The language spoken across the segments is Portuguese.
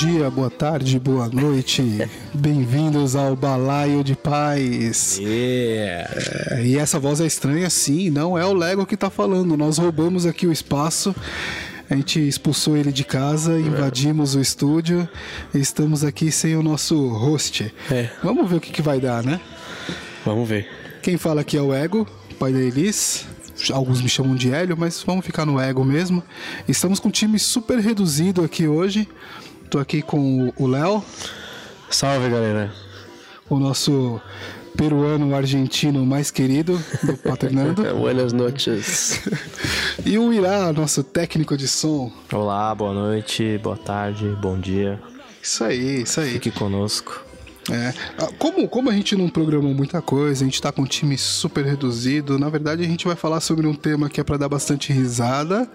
dia, boa tarde, boa noite. Bem-vindos ao Balaio de Paz. Yeah. É, e essa voz é estranha, sim, não é o Lego que tá falando. Nós roubamos aqui o espaço. A gente expulsou ele de casa, invadimos o estúdio e estamos aqui sem o nosso host. É. Vamos ver o que, que vai dar, né? Vamos ver. Quem fala aqui é o Ego, pai da Elis. Alguns me chamam de Hélio, mas vamos ficar no Ego mesmo. Estamos com um time super reduzido aqui hoje. Tô aqui com o Léo, Salve, galera. o nosso peruano argentino mais querido do Paternando. Buenas noches. e o Irá, nosso técnico de som. Olá, boa noite, boa tarde, bom dia. Isso aí, isso aí. Fique conosco. É. Como, como a gente não programou muita coisa, a gente tá com um time super reduzido, na verdade a gente vai falar sobre um tema que é pra dar bastante risada,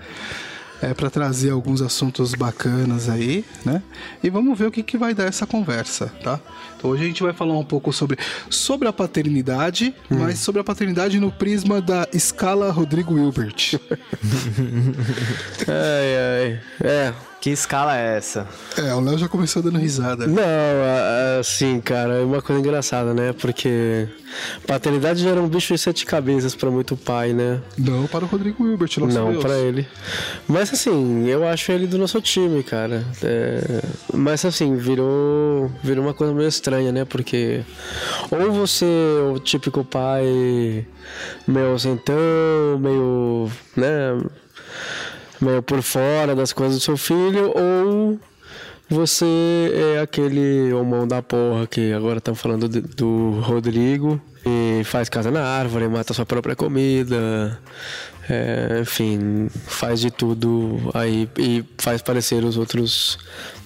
é pra trazer alguns assuntos bacanas aí, né? E vamos ver o que, que vai dar essa conversa, tá? Hoje a gente vai falar um pouco sobre, sobre a paternidade, mas sobre a paternidade no prisma da escala Rodrigo Hilbert. Ai, ai. É. Que escala é essa? é, o Léo já começou dando risada. Não, assim, cara, é uma coisa engraçada, né? Porque paternidade já era um bicho de sete cabeças pra muito pai, né? Não para o Rodrigo Hilbert, nosso Não Deus. pra ele. Mas assim, eu acho ele do nosso time, cara. É, Mas assim, virou, virou uma coisa meio estranha, né? Porque ou você é o típico pai meio ausentão, meio, né? Meio por fora das coisas do seu filho, ou você é aquele homão da porra que agora estão falando de- do Rodrigo e faz casa na árvore, mata sua própria comida, é, enfim, faz de tudo aí e faz parecer os outros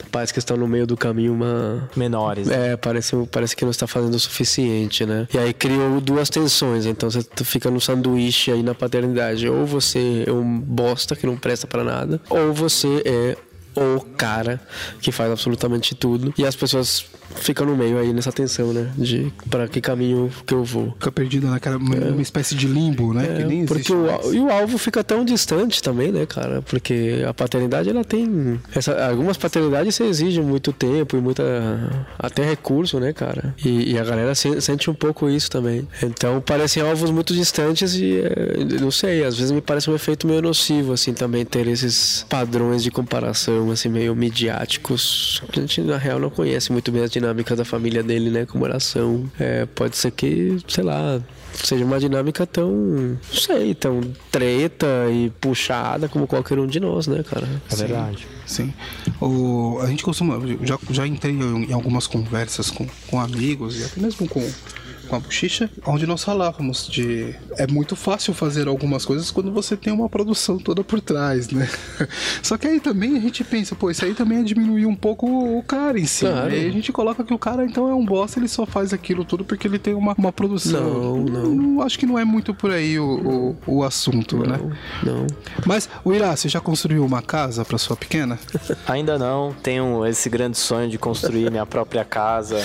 pais que estão no meio do caminho uma. Menores. né? É, parece, parece que não está fazendo o suficiente, né? E aí criou duas tensões, então você fica no sanduíche aí na paternidade. Ou você é um bosta que não presta pra nada, ou você é o cara que faz absolutamente tudo. E as pessoas ficam no meio aí nessa tensão, né? De pra que caminho que eu vou. Fica perdido naquela uma, uma espécie de limbo, né? que nem É, porque o, mais. e o alvo fica tão distante também, né, cara? Porque a paternidade ela tem essa, algumas paternidades você exige muito tempo e muita até recurso, né, cara? E, e a galera se- sente um pouco isso também. Então parecem alvos muito distantes e é, não sei, às vezes me parece um efeito meio nocivo assim também ter esses padrões de comparação assim meio midiáticos. que A gente na real não conhece muito bem as dinâmicas da família dele, né, como são. É, pode ser que, sei lá, seja uma dinâmica tão, não sei, tão treta e puxada como qualquer um de nós, né, cara? É verdade. Sim. O, a gente costuma. Já, já entrei em algumas conversas com, com amigos e até mesmo com, com a Bochicha, onde nós falávamos de. É muito fácil fazer algumas coisas quando você tem uma produção toda por trás, né? Só que aí também a gente pensa, pô, isso aí também é diminuir um pouco o cara em si. Claro. né? E a gente coloca que o cara então é um bosta, ele só faz aquilo tudo porque ele tem uma, uma produção. Não, não. Acho que não é muito por aí o, o, o assunto, né? Não. Mas, o Irá, você já construiu uma casa pra sua pequena? Ainda não, tenho esse grande sonho de construir minha própria casa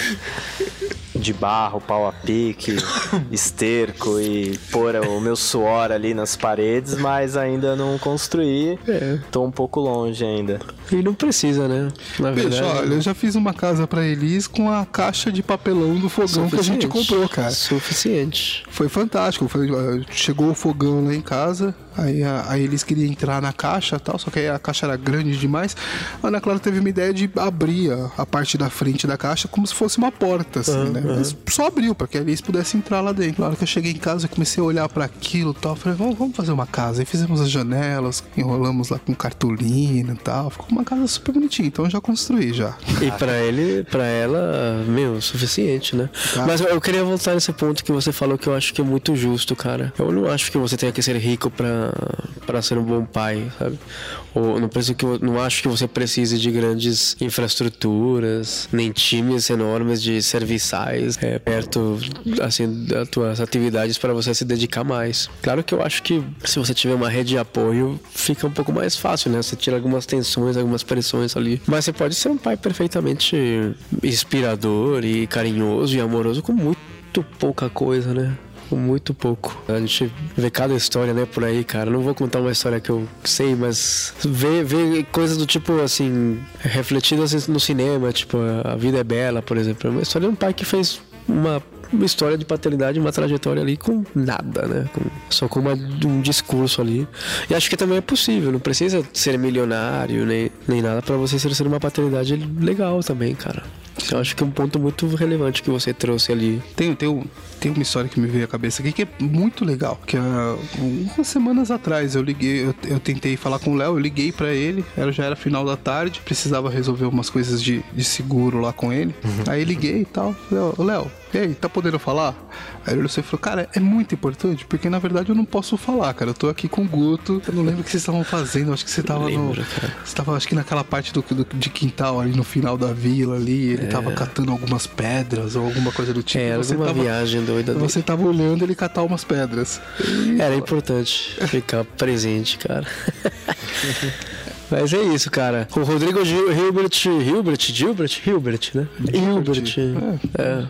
de barro, pau a pique, esterco e pôr o meu suor ali nas paredes, mas ainda não construí. É. Tô um pouco longe ainda. E não precisa, né? Na Bicho, verdade. olha, eu já fiz uma casa pra Elis com a caixa de papelão do fogão que a gente suficiente. comprou, cara. Suficiente. Foi fantástico. Foi, uh, chegou o fogão lá em casa, aí a, a Elis queria entrar na caixa tal, só que aí a caixa era grande demais. A Ana Clara teve uma ideia de abrir a, a parte da frente da caixa como se fosse uma porta, assim, né? Mas só abriu pra que a Elis pudesse entrar lá dentro. Na hora que eu cheguei em casa, eu comecei a olhar pra aquilo e tal. Falei, vamos, vamos fazer uma casa. Aí fizemos as janelas, enrolamos lá com cartolina e tal. Ficou uma casa super bonitinha, então eu já construí já. E pra ele, pra ela, meu, suficiente, né? Tá. Mas eu queria voltar nesse ponto que você falou que eu acho que é muito justo, cara. Eu não acho que você tenha que ser rico pra, pra ser um bom pai, sabe? Ou não, que, não acho que você precise de grandes infraestruturas, nem times enormes de serviçais é, perto, assim, das tuas atividades para você se dedicar mais. Claro que eu acho que se você tiver uma rede de apoio, fica um pouco mais fácil, né? Você tira algumas tensões, algumas pressões ali. Mas você pode ser um pai perfeitamente inspirador e carinhoso e amoroso com muito pouca coisa, né? Muito pouco. A gente vê cada história, né, por aí, cara. Não vou contar uma história que eu sei, mas vê, vê coisas do tipo, assim, refletidas no cinema, tipo, A Vida é Bela, por exemplo. É uma história de um pai que fez uma uma história de paternidade, uma trajetória ali com nada, né? Com, só com uma, um discurso ali. E acho que também é possível, não precisa ser milionário nem, nem nada para você ser uma paternidade legal também, cara. Eu acho que é um ponto muito relevante que você trouxe ali. Tem, tem, tem uma história que me veio à cabeça aqui que é muito legal. Que uh, umas semanas atrás eu liguei, eu, eu tentei falar com o Léo, eu liguei para ele, era, já era final da tarde, precisava resolver umas coisas de, de seguro lá com ele. Uhum. Aí liguei e tal. Léo, e aí, tá podendo falar? Aí ele falou, cara, é muito importante, porque na verdade eu não posso falar, cara. Eu tô aqui com o Guto, eu não lembro o que vocês estavam fazendo, acho que você tava lembro, no. Cara. Você tava, acho que naquela parte do, do, de quintal ali no final da vila ali, ele é. tava catando algumas pedras ou alguma coisa do tipo. É, era você uma tava, viagem doida Você tava olhando ele catar umas pedras. E... Era importante ficar presente, cara. Mas é isso, cara. O Rodrigo Gil, Hilbert, Hilbert, Gilbert, Hilbert, né? Hilbert. É. é.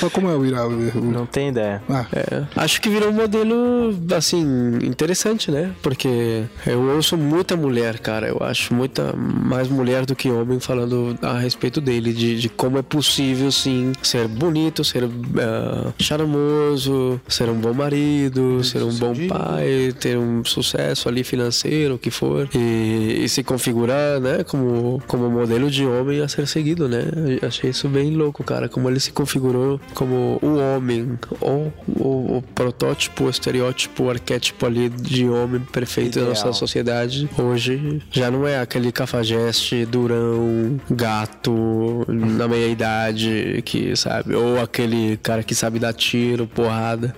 Mas como é o Irá? Não tem ideia. Ah. É. Acho que virou um modelo, assim, interessante, né? Porque eu ouço muita mulher, cara. Eu acho muita mais mulher do que homem falando a respeito dele, de, de como é possível, sim, ser bonito, ser uh, charmoso, ser um bom marido, ser um bom pai, ter um sucesso ali financeiro, o que for. E, e se configurar, né, como, como modelo de homem a ser seguido, né? Eu achei isso bem louco, cara, como ele se configurou como o homem, ou o, o protótipo, o estereótipo, o arquétipo ali de homem perfeito Ideal. da nossa sociedade. Hoje já não é aquele cafajeste durão, gato, na meia idade, que sabe, ou aquele cara que sabe dar tiro, porrada.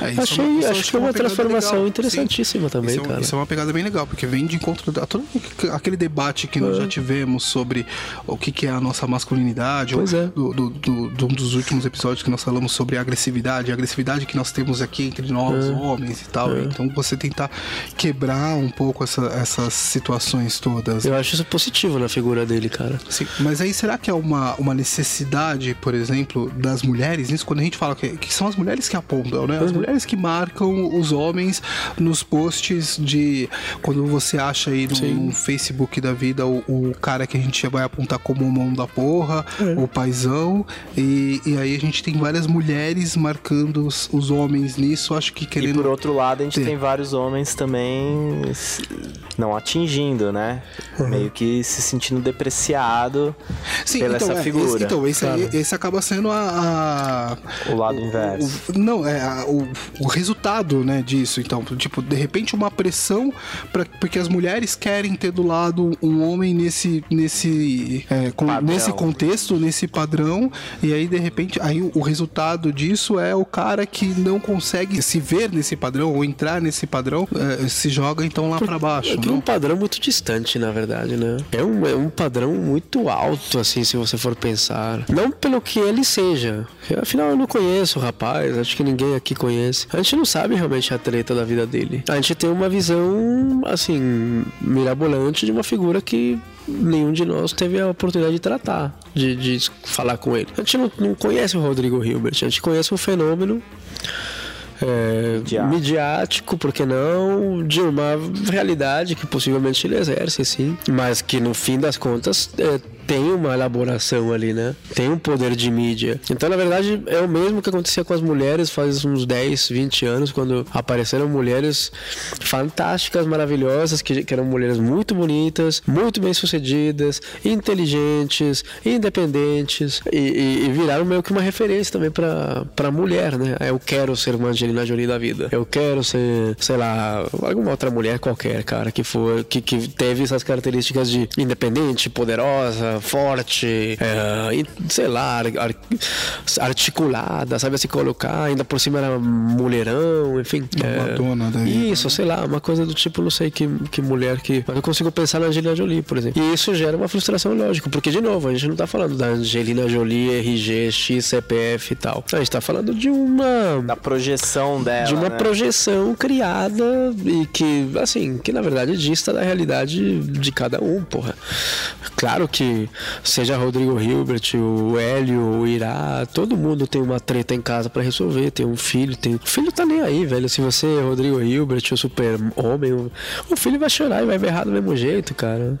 É, achei, é uma, acho que é uma, uma transformação interessantíssima Sim. também, isso é, cara. Isso é uma pegada bem legal, porque vem de encontro a todo aquele debate que nós já é. tivemos sobre o que, que é a nossa masculinidade, pois é. do, do, do, do, um dos últimos episódios que nós falamos sobre a agressividade, a agressividade que nós temos aqui entre nós, é. homens e tal. É. Então você tentar quebrar um pouco essa, essas situações todas. Eu acho isso positivo na figura dele, cara. Sim, mas aí será que é uma, uma necessidade, por exemplo, das mulheres? Isso quando a gente fala que, que são as mulheres que apontam, né? As uhum. mulheres que marcam os homens nos posts de quando você acha aí no, Sim. Facebook da vida o, o, cara que a gente vai apontar como o mão da porra, é. o paizão, e, e aí a gente tem várias mulheres marcando os, os homens nisso, acho que querendo. E por outro lado, a gente ter. tem vários homens também não atingindo, né? Uhum. Meio que se sentindo depreciado Sim, pela então, essa é, figura. Esse, então, esse, aí, esse acaba sendo a. a o lado o, inverso. O, não, é a, o, o resultado né, disso. Então, tipo, de repente uma pressão para porque as mulheres querem ter do lado um homem nesse nesse é, com, nesse contexto, nesse padrão, e aí de repente aí o, resultado disso é o cara que não consegue se ver nesse padrão ou entrar nesse padrão, é, se joga então lá para baixo. É um padrão muito distante, na verdade, né? É um, é um padrão muito alto, assim, se você for pensar. Não pelo que ele seja. Afinal, eu não conheço o rapaz, acho que ninguém aqui conhece. A gente não sabe realmente a treta da vida dele. A gente tem uma visão, assim, mirabolante de uma figura que nenhum de nós teve a oportunidade de tratar, de, de falar com ele. A gente não, não conhece o Rodrigo Hilbert, a gente conhece um fenômeno é, midiático. midiático, por que não? De uma realidade que possivelmente ele exerce, sim, mas que no fim das contas é, tem uma elaboração ali, né? Tem um poder de mídia. Então, na verdade, é o mesmo que acontecia com as mulheres faz uns 10, 20 anos, quando apareceram mulheres fantásticas, maravilhosas, que, que eram mulheres muito bonitas, muito bem-sucedidas, inteligentes, independentes, e, e, e, viraram meio que uma referência também pra mulher, né? Eu quero ser uma Angelina Jolie da vida. Eu quero ser, sei lá, alguma outra mulher qualquer, cara, que for, que, que teve essas características de independente, poderosa, forte, é, sei lá, articulada, sabe se colocar, ainda por cima era mulherão, enfim. É, dona daí. Isso, sei lá, uma coisa do tipo, não sei que, que mulher que. Mas eu consigo pensar na Angelina Jolie, por exemplo. E isso gera uma frustração, lógico, porque, de novo, a gente não tá falando da Angelina Jolie, RG, X, CPF e tal. A gente tá falando de uma. Da projeção dela. De uma né? projeção criada e que, assim, que na verdade dista da realidade de cada um, porra. Claro que seja Rodrigo Hilbert, o Hélio, o virar. Todo mundo tem uma treta em casa pra resolver. Tem um filho, tem. O filho tá nem aí, velho. Se você é Rodrigo Hilbert, o super-homem, o... o filho vai chorar e vai berrar do mesmo jeito, cara.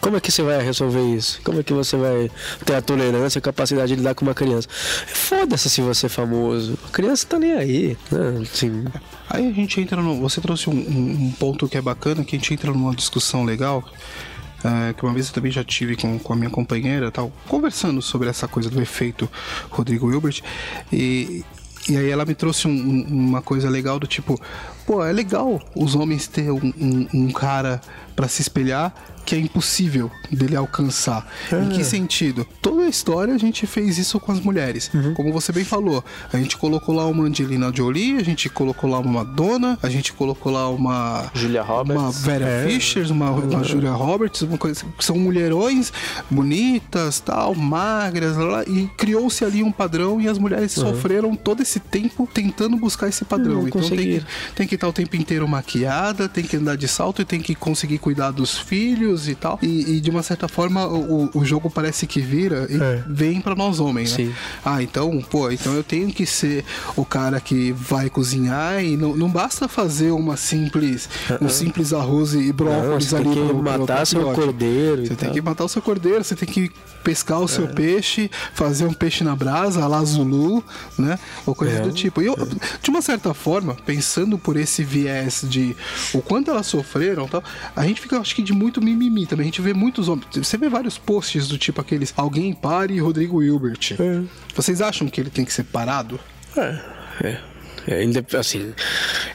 Como é que você vai resolver isso? Como é que você vai ter a tolerância, a capacidade de lidar com uma criança? Foda-se se você é famoso. A criança tá nem aí, né? Assim, Aí a gente entra no. Você trouxe um- um ponto que é bacana, que a gente entra numa discussão legal. É, que uma vez eu também já tive com, com a minha companheira tal, conversando sobre essa coisa do efeito Rodrigo Hilbert. E, e aí ela me trouxe um- um- uma coisa legal do tipo, pô, é legal os homens ter um, um- um cara pra se espelhar que é impossível dele alcançar. Em que sentido? Toda a história a gente fez isso com as mulheres. Como você bem falou, a gente colocou lá uma Angelina Jolie, a gente colocou lá uma Madonna, a gente colocou lá uma Julia Roberts. uma Vera Fischer, uma, uma Julia Roberts, uma coisa que são mulherões bonitas, tal, magras, lá, e criou-se ali um padrão e as mulheres sofreram todo esse tempo tentando buscar esse padrão. Não então tem que, tem que estar o tempo inteiro maquiada, tem que andar de salto e tem que conseguir cuidar dos filhos e tal. E, e, de uma certa forma o, o jogo parece que vira e É. vem pra nós homens, né? Sim. Ah, então, pô, então eu tenho que ser o cara que vai cozinhar e não, não basta fazer uma simples, um simples arroz e não, brócolis você ali tem que pro- matar pro seu cordeiro e Você tem tal. que matar o seu cordeiro, você tem que pescar o seu peixe, fazer um peixe na brasa, a la Zulu, né? Ou coisa É. do tipo. E eu, de uma certa forma, pensando por esse viés de o quanto elas sofreram tal, a gente fica, acho que, de muito mimimi também. A gente vê muitos homens. Você vê vários posts do tipo aqueles alguém pare Rodrigo Hilbert. É. Vocês acham que ele tem que ser parado? É, é. É, assim,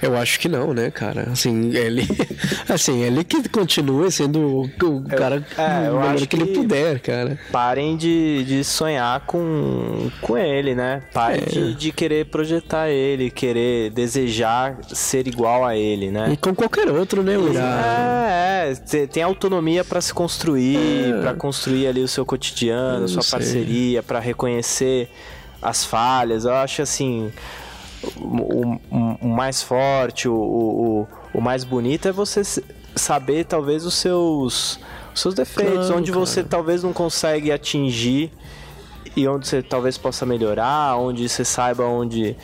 eu acho que não, né, cara? Assim, ele, assim, ele que continua sendo o, o cara é, eu o melhor acho que ele puder, cara. Parem de, de sonhar com, com ele, né? Parem É. de, de querer projetar ele, querer desejar ser igual a ele, E né? com qualquer outro, né, Ura? É, é, te- tem autonomia pra se construir, É. pra construir ali o seu cotidiano, Eu sua sei. parceria, pra reconhecer as falhas. Eu acho assim, o, o- o mais forte, o, o, mais bonito é você saber talvez os seus os seus defeitos, Claro, onde você talvez não consegue atingir e onde você talvez possa melhorar, onde você saiba onde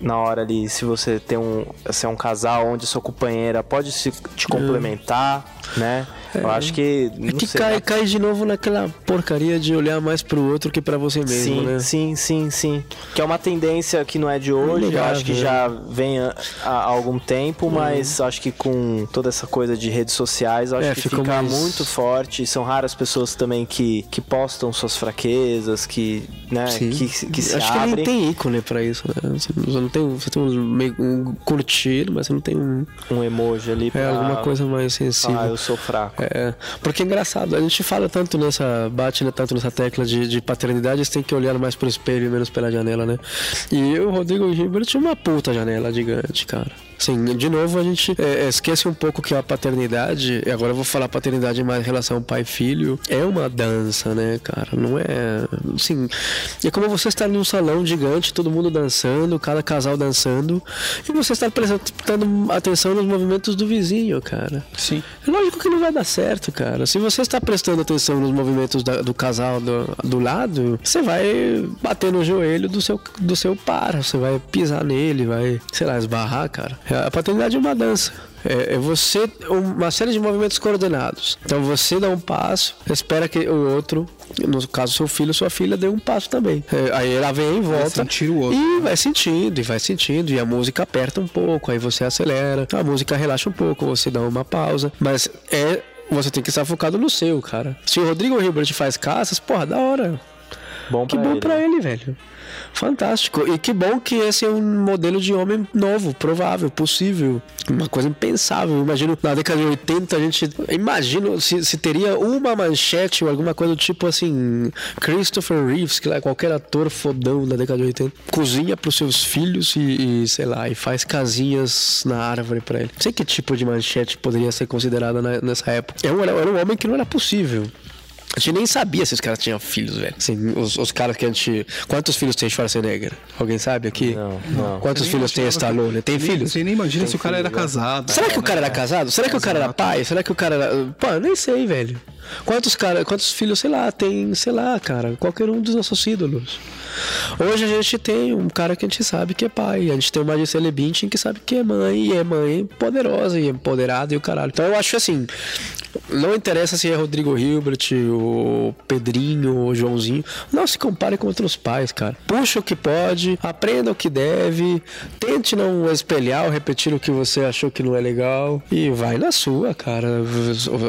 na hora ali, se você tem um, se é um casal onde sua companheira pode se, te complementar, né? Eu acho que É não que sei, cai, né? cai de novo naquela porcaria de olhar mais pro outro que pra você mesmo, Sim, né? sim, sim, sim. Que é uma tendência que não é de hoje, eu Inegável, acho que né? já vem há, há algum tempo, mas acho que com toda essa coisa de redes sociais, acho É, que fica mais- muito forte. São raras pessoas também que, que postam suas fraquezas, que, né, Sim. que, que se Acho que abrem. nem tem ícone pra isso, né? Você não tem, você tem um, meio, um curtir, mas você não tem um, um emoji ali pra é, alguma coisa mais sensível. falar, eu sou fraco. É, porque é engraçado, a gente fala tanto nessa, bate né, tanto nessa tecla de, de paternidade, você tem que olhar mais pro espelho e menos pela janela, né? E o Rodrigo Gilbert tinha uma puta janela gigante, cara. Assim, de novo, a gente é, esquece um pouco que a paternidade, e agora eu vou falar paternidade mais em relação pai-filho, é uma dança, né, cara? Não é. Assim, é como você estar num salão gigante, todo mundo dançando, cada casal dançando, e você estar prestando atenção nos movimentos do vizinho, cara. Sim. É lógico que não vai dar certo, cara. Se você está prestando atenção nos movimentos da- do casal do, do lado, você vai bater no joelho do seu, do seu par, você vai pisar nele, vai, sei lá, esbarrar, cara. A paternidade é uma dança. É, é você, uma série de movimentos coordenados. Então você dá um passo, espera que o outro, no caso seu filho, sua filha, dê um passo também. É, aí ela vem em volta sentir o outro. e vai sentindo, e vai sentindo, e a música aperta um pouco, aí você acelera, a música relaxa um pouco, você dá uma pausa, mas é. Você tem que estar focado no seu, cara. Se o Rodrigo Hilbert faz caças, porra, da hora. Bom Que pra bom ele, pra né? ele, velho. Fantástico. E que bom que esse é um modelo de homem novo, provável, possível. Uma coisa impensável. Imagino na década de 80 a gente. Imagino se, se teria uma manchete ou alguma coisa do tipo assim. Christopher Reeves, que lá é qualquer ator fodão da década de 80, cozinha pros seus filhos e, e, sei lá, e faz casinhas na árvore pra ele. Não sei que tipo de manchete poderia ser considerada na- nessa época. Era um, era um homem que não era possível. A gente nem sabia se os caras tinham filhos, velho. Assim, os, os caras que a gente. Quantos filhos tem Schwarzenegger? Alguém sabe aqui? Não, não. Quantos Você nem filhos tem Stallone? Tem Você filhos? nem imagina se o cara era casado. Será que o cara era casado? Será que o cara era pai? Será que o cara era. Pô, nem sei, velho. Quantos cara, quantos filhos, sei lá, tem, sei lá, cara, qualquer um dos nossos ídolos. Hoje a gente tem um cara que a gente sabe que é pai. A gente tem uma Gisele Bündchen que sabe que é mãe. E é mãe poderosa e empoderada e o caralho. Então eu acho assim... Não interessa se é Rodrigo Hilbert, o Pedrinho, o Joãozinho. Não se compare com outros pais, cara. Puxa o que pode, aprenda o que deve, tente não espelhar ou repetir o que você achou que não é legal e vai na sua, cara.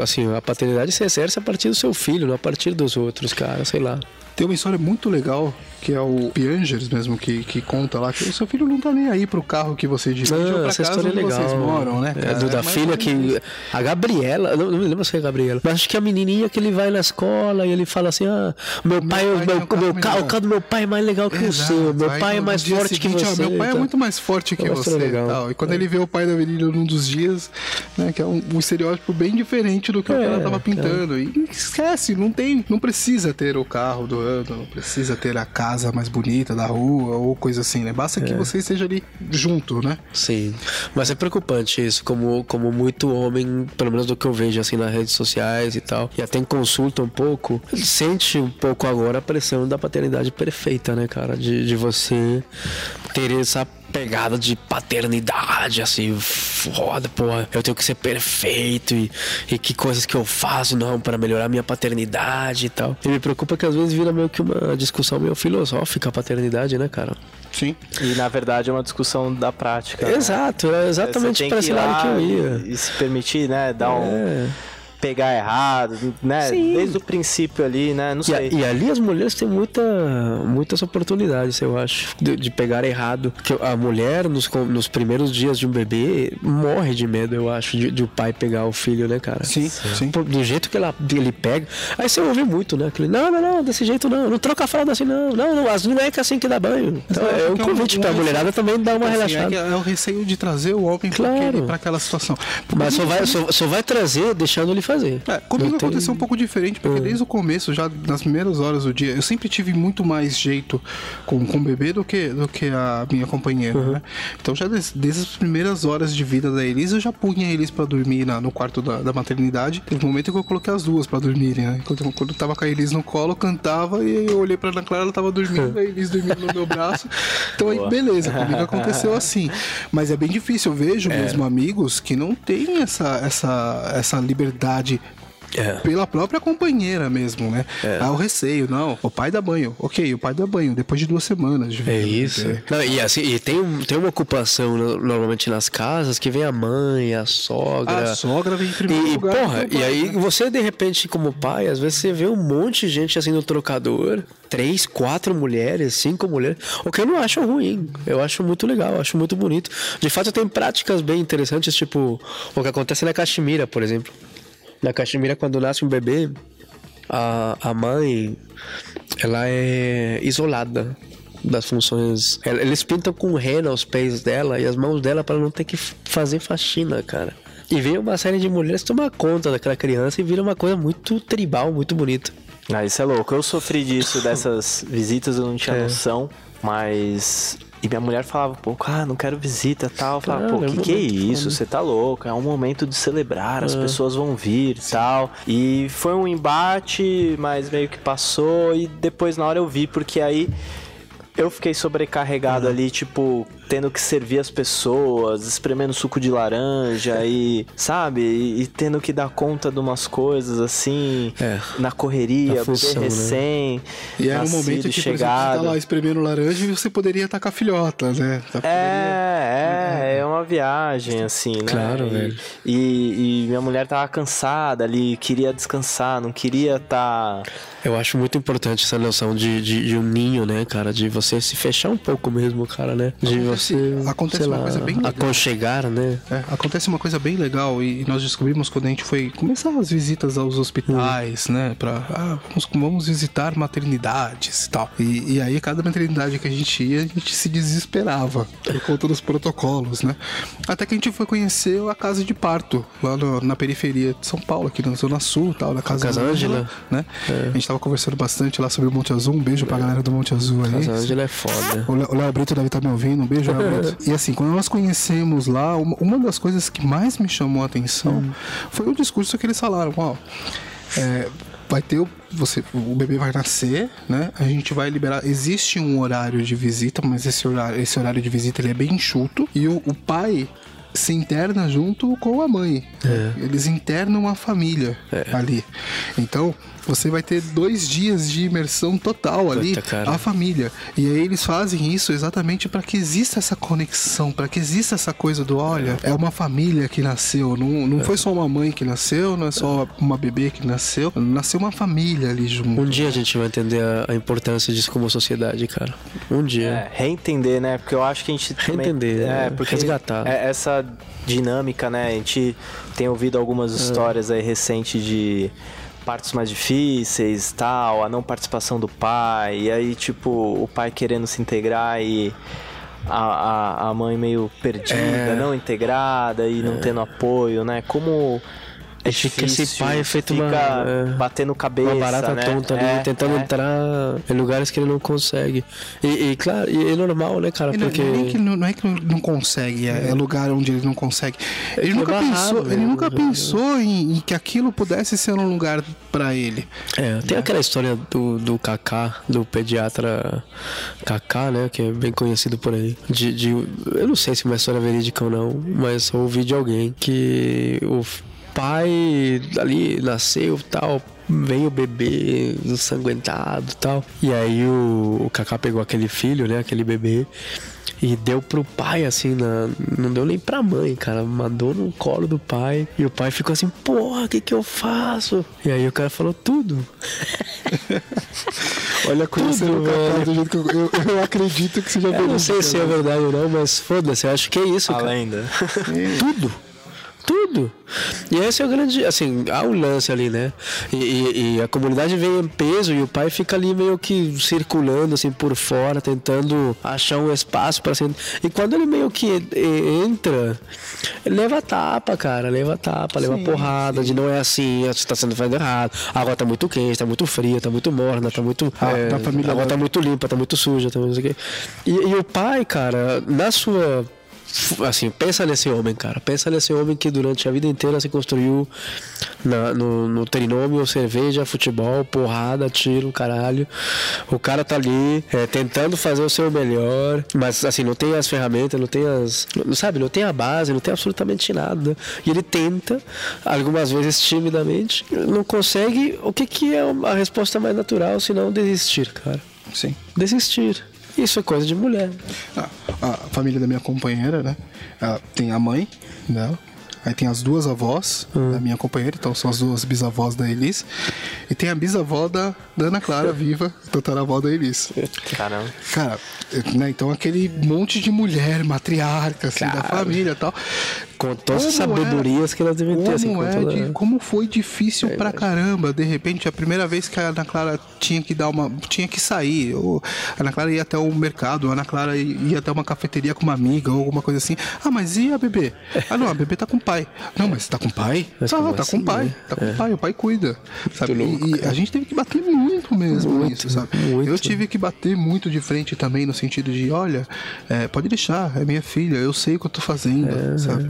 Assim, a paternidade se exerce a partir do seu filho, não a partir dos outros, cara, sei lá. Tem uma história muito legal, que é o Piangers mesmo, que, que conta lá que o seu filho não tá nem aí pro carro que você dirige ou pra essa casa história é legal. vocês moram, né? É, cara? do, da É filha que. A Gabriela, não, não me lembro se é a Gabriela, mas acho que a menininha que ele vai na escola e ele fala assim: ah, meu pai, pai o tem meu, um carro meu, ca- melhor." o carro do meu pai é mais legal que o Exato. seu, meu Aí pai é mais forte que seguinte, ó, você. meu pai é então. muito mais forte que acho você. legal. Tal. E quando ele vê o pai da menina num dos dias, né, que é um, um estereótipo bem diferente do que o que É, ela tava pintando. E esquece, não tem, não precisa ter o carro do ano, não precisa ter a casa mais bonita da rua ou coisa assim, né? Basta É. que você esteja ali junto, né? Sim, mas é preocupante isso, como, como muito homem, pelo menos do que eu vejo assim nas redes sociais e tal, e até em consulta um pouco, sente um pouco agora a pressão da paternidade perfeita, né, cara? De, de você ter essa pegada de paternidade, assim, foda, porra, eu tenho que ser perfeito e, e que coisas que eu faço não para melhorar minha paternidade e tal. E me preocupa que às vezes vira meio que uma discussão meio filosófica a paternidade, né, cara? Sim. E na verdade é uma discussão da prática. né? Exato, é exatamente para que esse lado que eu ia. E, e se permitir, né? Dar um. É. Pegar errado, né? Sim. Desde o princípio ali, né? Não E, a- sei. e ali as mulheres têm muita, muitas oportunidades, eu acho, de, de pegar errado. Que a mulher, nos, nos primeiros dias de um bebê, morre de medo, eu acho, de, de o pai pegar o filho, né, cara? Sim, sim. Do jeito que ela, ele pega. Aí você ouve muito, né? Aquele, não, não, não, desse jeito não. Não troca a fralda assim, não. Não, não, as não é que é assim que dá banho. Então, é um Porque convite um- pra um- mulherada também dar uma Assim, é, relaxada. que é o receio de trazer o homem pra, Claro. aquele- pra aquela situação. Mas só vai, só, só vai trazer deixando ele fazer. É, comigo Não tem- aconteceu um pouco diferente, porque desde o começo, já nas primeiras horas do dia, eu sempre tive muito mais jeito com, com o bebê do que, do que a minha companheira, né? Então já des- desde as primeiras horas de vida da Elisa, eu já punha a Elis pra dormir na- no quarto da, da maternidade. Teve um momento que eu coloquei as duas pra dormirem, né? Quando, quando eu tava com a Elis no colo, eu cantava e eu olhei pra Ana Clara, ela tava dormindo, a Elis dormindo no meu braço. Então aí, beleza, comigo aconteceu assim. Mas é bem difícil, eu vejo mesmo amigos que não têm essa, essa, essa liberdade É. pela própria companheira mesmo, né? Ah, o receio, não. O pai dá banho. Ok, o pai dá banho depois de duas semanas de É isso. Não, e assim, e tem, tem uma ocupação no- normalmente nas casas que vem a mãe, a sogra. A sogra vem em primeiro E, lugar. porra, e aí né? você de repente, como pai, às vezes você vê um monte de gente assim no trocador, três, quatro mulheres, cinco mulheres, o que eu não acho ruim. Eu acho muito legal, eu acho muito bonito. De fato, tem práticas bem interessantes, tipo o que acontece na Caxemira, por exemplo. Na Caxemira, quando nasce um bebê, a, a mãe ela é isolada das funções. Eles pintam com rena os pés dela e as mãos dela para não ter que fazer faxina, cara. E vem uma série de mulheres tomar conta daquela criança e vira uma coisa muito tribal, muito bonita. Ah, isso é louco. Eu sofri disso, dessas visitas, eu não tinha É. noção, mas. E minha mulher falava, pô, ah, não quero visita tal. Eu falava, pô, é que um que é isso? Você tá louco, é um momento de celebrar, as pessoas vão vir e tal. E foi um embate, mas meio que passou. E depois na hora eu vi, porque aí eu fiquei sobrecarregado ali, tipo, tendo que servir as pessoas, espremendo suco de laranja e, sabe? E, e tendo que dar conta de umas coisas assim, É, na correria, a função, né? recém. E era um nascido, momento que, exemplo, você chegado. tá lá espremendo laranja e você poderia estar com a filhota, né? Tá- É, é, é uma viagem, assim, né? Claro, e, velho. E, e minha mulher tava cansada ali, queria descansar, não queria tá. Eu acho muito importante essa noção de, de, de um ninho, né, cara? De você se fechar um pouco mesmo, cara, né? De você, acontece sei uma lá, coisa bem legal. aconchegar, né? É, acontece uma coisa bem legal e nós descobrimos quando a gente foi começar as visitas aos hospitais, né? Pra, ah, vamos, vamos visitar maternidades e tal. E, e aí, cada maternidade que a gente ia, a gente se desesperava por conta dos protocolos, né? Até que a gente foi conhecer a casa de parto, lá no- na periferia de São Paulo, aqui na Zona Sul tal, na Casa, Casa Ângela. né? A gente tava conversando bastante lá sobre o Monte Azul. Um beijo pra galera do Monte Azul aí. Casa Ângela é foda. O Léo o Léo Brito deve estar me ouvindo. Um beijo, E assim, quando nós conhecemos lá, uma, uma das coisas que mais me chamou a atenção foi o discurso que eles falaram. Ó, é, vai ter o você o bebê vai nascer, né? A gente vai liberar. Existe um horário de visita, mas esse horário, esse horário de visita ele é bem enxuto e o, o pai se interna junto com a mãe. Eles internam a família ali. Então, você vai ter dois dias de imersão total ali, a família. E aí eles fazem isso exatamente para que exista essa conexão, para que exista essa coisa do, olha, é uma família que nasceu, não, não foi só uma mãe que nasceu, não é só uma bebê que nasceu, nasceu uma família ali junto. Um dia a gente vai entender a, a importância disso como sociedade, cara. Um dia. É, reentender, né? Porque eu acho que a gente também... Reentender, é, é, porque resgatar. é essa dinâmica, né? A gente tem ouvido algumas É. histórias aí recentes de partos mais difíceis, tal, a não participação do pai, e aí, tipo, o pai querendo se integrar e a, a, a mãe meio perdida, É. não integrada e não tendo apoio, né? Como é E fica esse difícil, pai feito fica uma- é, batendo cabeça, Uma barata né? tonta ali, É, tentando é. entrar em lugares que ele não consegue. E, e, claro, e é normal, né, cara? Não, Porque. não é que não, não é que não, consegue, é, é lugar onde ele não consegue. Ele é nunca barrado, pensou, ele nunca pensou em, em que aquilo pudesse ser um lugar pra ele. É, tem aquela história do, do Kaká, do pediatra Kaká, né? Que é bem conhecido por aí. De, de- eu não sei se é uma história verídica ou não, mas ouvi de alguém que o pai ali nasceu tal. Veio o bebê ensanguentado e tal. E aí o, o Kaká pegou aquele filho, né? Aquele bebê. E deu pro pai, assim, na, não deu nem pra mãe, cara. Mandou no colo do pai. E o pai ficou assim, porra, o que que eu faço? E aí o cara falou tudo. Olha, conhecendo Tudo, o Kaká velho. do jeito que eu, eu, eu acredito que seja Eu não sei se é verdade ou não, mas foda-se, eu acho que é isso, A cara. lenda. Tudo. Tudo. E esse é o grande. Assim, há um lance ali, né? E, e- e a comunidade vem em peso e o pai fica ali meio que circulando, assim, por fora, tentando achar um espaço pra ser. E quando ele meio que entra, ele leva tapa, cara. Leva tapa, leva porrada, de não é assim, você tá sendo feito errado. A água tá muito quente, tá muito fria, tá muito morna, tá muito. Ah, é, a água tá muito limpa, tá muito suja, tá não sei o quê. E, e o pai, cara, na sua assim, pensa nesse homem, cara. Pensa nesse homem que durante a vida inteira se construiu na- no, no trinômio, cerveja, futebol, porrada, tiro, caralho. O cara tá ali é, tentando fazer o seu melhor, mas assim, não tem as ferramentas, não tem as. Não, sabe, não tem a base, não tem absolutamente nada. E ele tenta, algumas vezes timidamente, não consegue. O que, que é a resposta mais natural se não desistir, cara? Sim. Desistir. Isso é coisa de mulher. Ah, a família da minha companheira, né? Ela tem a mãe dela. Aí tem as duas avós da minha companheira, então são as duas bisavós da Elis. E tem a bisavó da, da Ana Clara, viva, tataravó da Elis. Caramba. Cara, né, então aquele monte de mulher, matriarca, assim, da família e tal. Com todas as Como é- sabedorias que elas devem ter, assim, é toda- de- como foi difícil pra caramba, de repente, a primeira vez que a Ana Clara tinha que dar uma. tinha que sair. Ou a Ana Clara ia até um mercado, a Ana Clara ia até uma cafeteria com uma amiga ou alguma coisa assim. Ah, mas e a bebê? Ah, não, a bebê tá com o pai. Não, mas tá com o pai? Mas tá assim, com o pai. né? Tá com o pai, o pai cuida. Sabe? Louco, e, e a gente teve que bater muito mesmo Muito, nisso, sabe? muito. Eu tive que bater muito de frente também, no sentido de, olha, é, pode deixar, é minha filha, eu sei o que eu tô fazendo, É, sabe?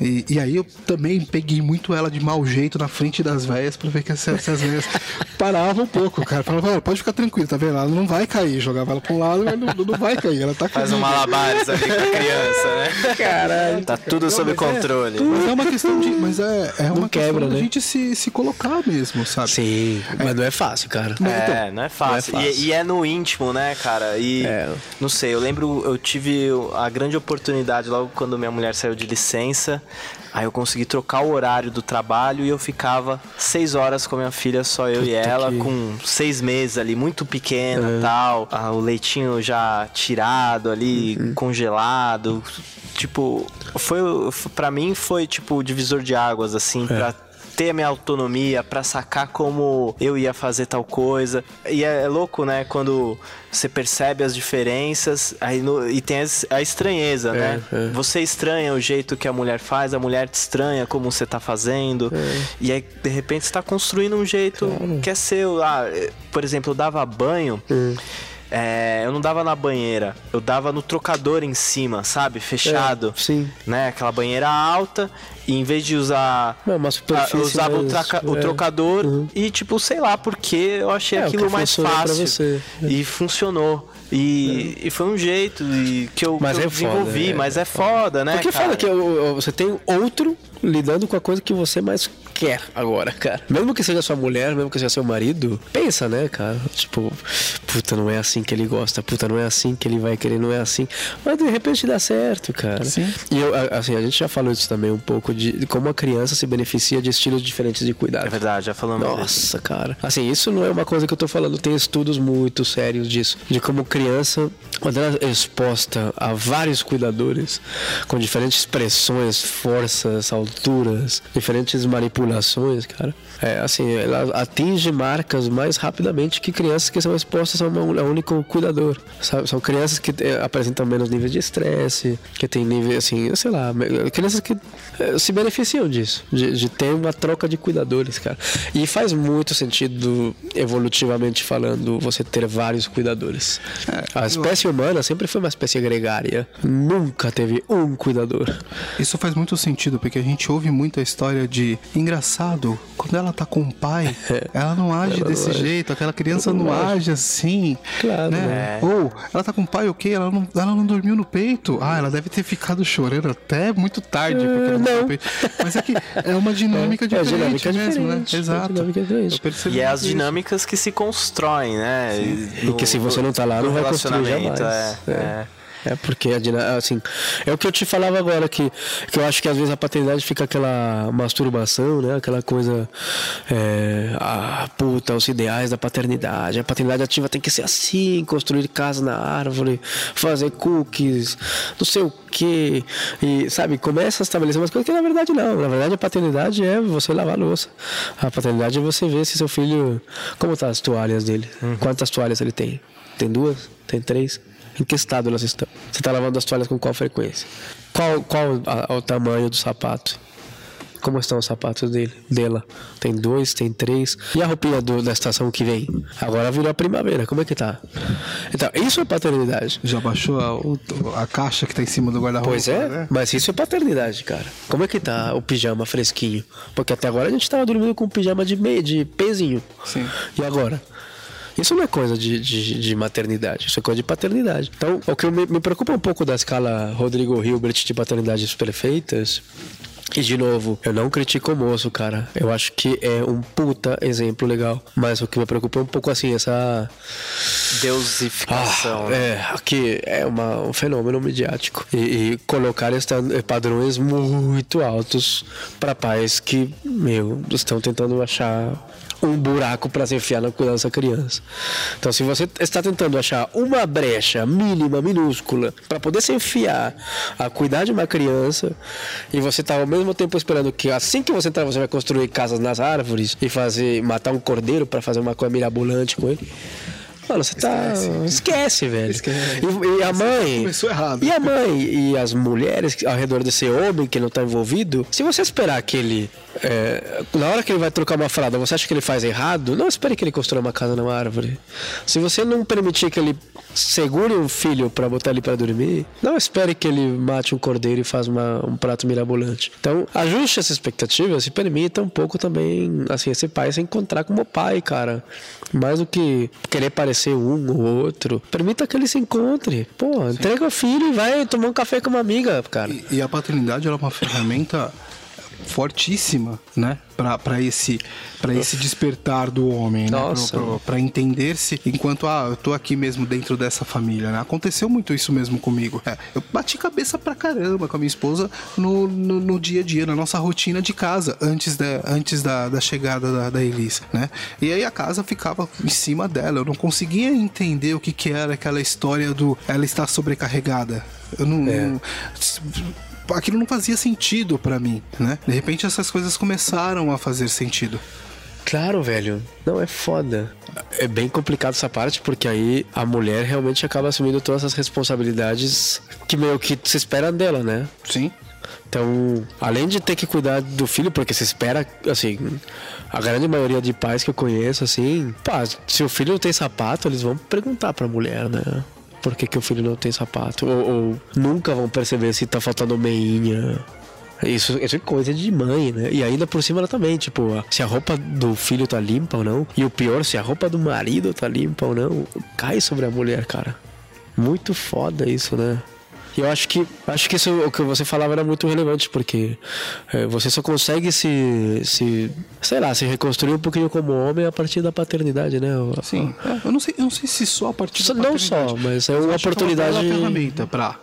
E, e aí eu também peguei muito ela de mau jeito na frente das velhas pra ver que se, se as velhas paravam um pouco, cara. Falava, "Olha, pode ficar tranquilo, tá vendo? Ela não vai cair. Jogava ela pra um lado, mas não, não vai cair. Ela tá Faz um malabares ali com a criança, né? Caralho. Tá tudo sob mas é- controle. Mas é uma questão de. Mas é, é uma quebra, questão da né? gente se, se colocar mesmo, sabe? Sim, mas não é fácil, cara. É, não é fácil. Não é fácil. E, e é no íntimo, né, cara? E É. não sei, eu lembro, eu tive a grande oportunidade logo quando minha mulher saiu de licença. Aí eu consegui trocar o horário do trabalho e eu ficava seis horas com a minha filha, só eu e ela, que- com seis meses ali, muito pequena e tal. Ah, o leitinho já tirado ali, congelado. Tipo, foi, pra mim foi tipo o divisor de águas, assim, pra ter a minha autonomia pra sacar como eu ia fazer tal coisa. E é, é louco, né? Quando você percebe as diferenças aí no- e tem a estranheza, né? é. Você estranha o jeito que a mulher faz, a mulher te estranha como você tá fazendo. E aí, de repente, você tá construindo um jeito que é seu. Ah, por exemplo, eu dava banho. É, eu não dava na banheira, eu dava no trocador em cima, sabe? Fechado. É, sim. Né? Aquela banheira alta, e em vez de usar. Não, superfície eu usava o, mais- traca- o é. trocador Uhum. e, tipo, sei lá, porque eu achei É, o aquilo mais fácil. você. É. E funcionou. E, e foi um jeito que eu, Mas que eu é foda, desenvolvi, é. mas é foda, né? Porque cara? fala que o- o- você tem outro lidando com a coisa que você mais quer agora, cara. Mesmo que seja sua mulher, mesmo que seja seu marido, pensa, né, cara? Tipo, puta, não é assim que ele gosta, puta, não é assim que ele vai querer, não é assim. Mas de repente dá certo, cara. Sim. E eu, assim, a gente já falou isso também um pouco de, de como a criança se beneficia de estilos diferentes de cuidado. É verdade, já falamos. Nossa, cara. Assim, isso não é uma coisa que eu tô falando, tem estudos muito sérios disso. De como criança, quando ela é exposta a vários cuidadores, com diferentes pressões, forças, alturas, diferentes manipulações, cara. É, assim, ela atinge marcas mais rapidamente que crianças que são expostas a, uma, a um único cuidador. sabe? São crianças que eh, apresentam menos níveis de estresse, que tem nível, assim, sei lá, crianças que eh, se beneficiam disso, de, de ter uma troca de cuidadores, cara. E faz muito sentido, evolutivamente falando, você ter vários cuidadores. a espécie humana sempre foi uma espécie gregária. Nunca teve um cuidador. Isso faz muito sentido, porque a gente ouve muita história de engraçado, quando ela tá com o pai, ela não age desse jeito, aquela criança não, age assim. Claro, né? Ou ela tá com o pai, ok, ela não, ela não dormiu no peito. Ah, ela deve ter ficado chorando até muito tarde, porque ela não dormiu no peito. Mas é que é uma dinâmica É, diferente dinâmica mesmo, diferente, né? é Exato. percebi E é as isso. dinâmicas que se constroem, né? E que se você não tá lá, no não vai construir relacionamento, jamais. É, É. é. Porque assim, é o que eu te falava agora que, que eu acho que às vezes a paternidade fica aquela masturbação, né? Aquela coisa é, ah, puta, os ideais da paternidade. A paternidade ativa tem que ser assim, construir casa na árvore, fazer cookies, não sei o que e sabe, começa a estabelecer umas coisas que na verdade não. Na verdade a paternidade é você lavar a louça. A paternidade é você ver se seu filho como tá as toalhas dele, quantas toalhas ele tem. Tem duas? Tem três? Em que estado elas estão? Você está lavando as toalhas com qual frequência? Qual, qual a- o tamanho do sapato? Como estão os sapatos dele, dela? Tem dois, tem três. E a roupinha do- da estação que vem? Agora virou a primavera, como é que tá? Então, isso é paternidade. Já baixou a, o- a caixa que tá em cima do guarda-roupa? Pois é, né? mas isso é paternidade, cara. Como é que tá o pijama fresquinho? Porque até agora a gente tava dormindo com pijama de, meio, de pezinho. Sim. E agora? Isso não é coisa de, de, de maternidade, isso é coisa de paternidade. Então, o que me, me preocupa um pouco da escala Rodrigo Hilbert de paternidades perfeitas. E de novo, eu não critico o moço, cara. Eu acho que é um puta exemplo legal. Mas o que me preocupa é um pouco assim, essa Deusificação. ah, né? é, aqui é uma, um fenômeno midiático. E, e colocar esta- padrões muito altos para pais que, meu, estão tentando achar um buraco para se enfiar na cuidar dessa criança. Então, se você está tentando achar uma brecha mínima, minúscula, para poder se enfiar a cuidar de uma criança, e você está ao mesmo tempo esperando que assim que você entrar, você vai construir casas nas árvores e fazer matar um cordeiro para fazer uma coisa mirabolante com ele. Mano, você tá. Esquece, velho. E, e a mãe. começou errado. E a mãe e as mulheres ao redor desse homem que não tá envolvido, se você esperar que ele. É, na hora que ele vai trocar uma fralda, você acha que ele faz errado? Não espere que ele construa uma casa numa árvore. Se você não permitir que ele segure um filho pra botar ele pra dormir, não espere que ele mate um cordeiro e faça uma- um prato mirabolante. Então, ajuste essa expectativa, se permita um pouco também, assim, esse pai se encontrar como pai, cara. Mais do que querer parecer um ou outro. Permita que ele se encontre. Pô, entrega o filho e vai tomar um café com uma amiga, cara. E, e a paternidade ela é uma ferramenta fortíssima, né? Pra, pra, esse, pra esse despertar do homem, né? Nossa. Pra, pra- pra entender-se enquanto, ah, eu tô aqui mesmo dentro dessa família, né? Aconteceu muito isso mesmo comigo. É, eu bati cabeça pra caramba com a minha esposa no, no, no dia a dia, na nossa rotina de casa, antes da, antes da, da chegada da, da Elis, né? E aí a casa ficava em cima dela, eu não conseguia entender o que que era aquela história do ela estar sobrecarregada. Eu não... não- aquilo não fazia sentido pra mim, né? De repente essas coisas começaram a fazer sentido. Claro, velho. Não, é foda. É bem complicado essa parte, porque aí a mulher realmente acaba assumindo todas as responsabilidades que meio que se espera dela, né? Sim. Então, além de ter que cuidar do filho, porque você espera, assim, a grande maioria de pais que eu conheço, assim, pá, se o filho não tem sapato, eles vão perguntar pra mulher, né? Por que, que o filho não tem sapato? Ou, ou nunca vão perceber se tá faltando meinha. Isso, isso é coisa de mãe, né? E ainda por cima ela também, tipo, se a roupa do filho tá limpa ou não. E o pior, se a roupa do marido tá limpa ou não, cai sobre a mulher, cara. Muito foda isso, né? E eu acho que acho que isso o que você falava era muito relevante porque é, você só consegue se, se sei lá se reconstruir um pouquinho como homem a partir da paternidade, né? Sim. É, eu não sei, eu não sei se só a partir Só- da não paternidade. só, mas é uma oportunidade- uma bela ferramenta pra,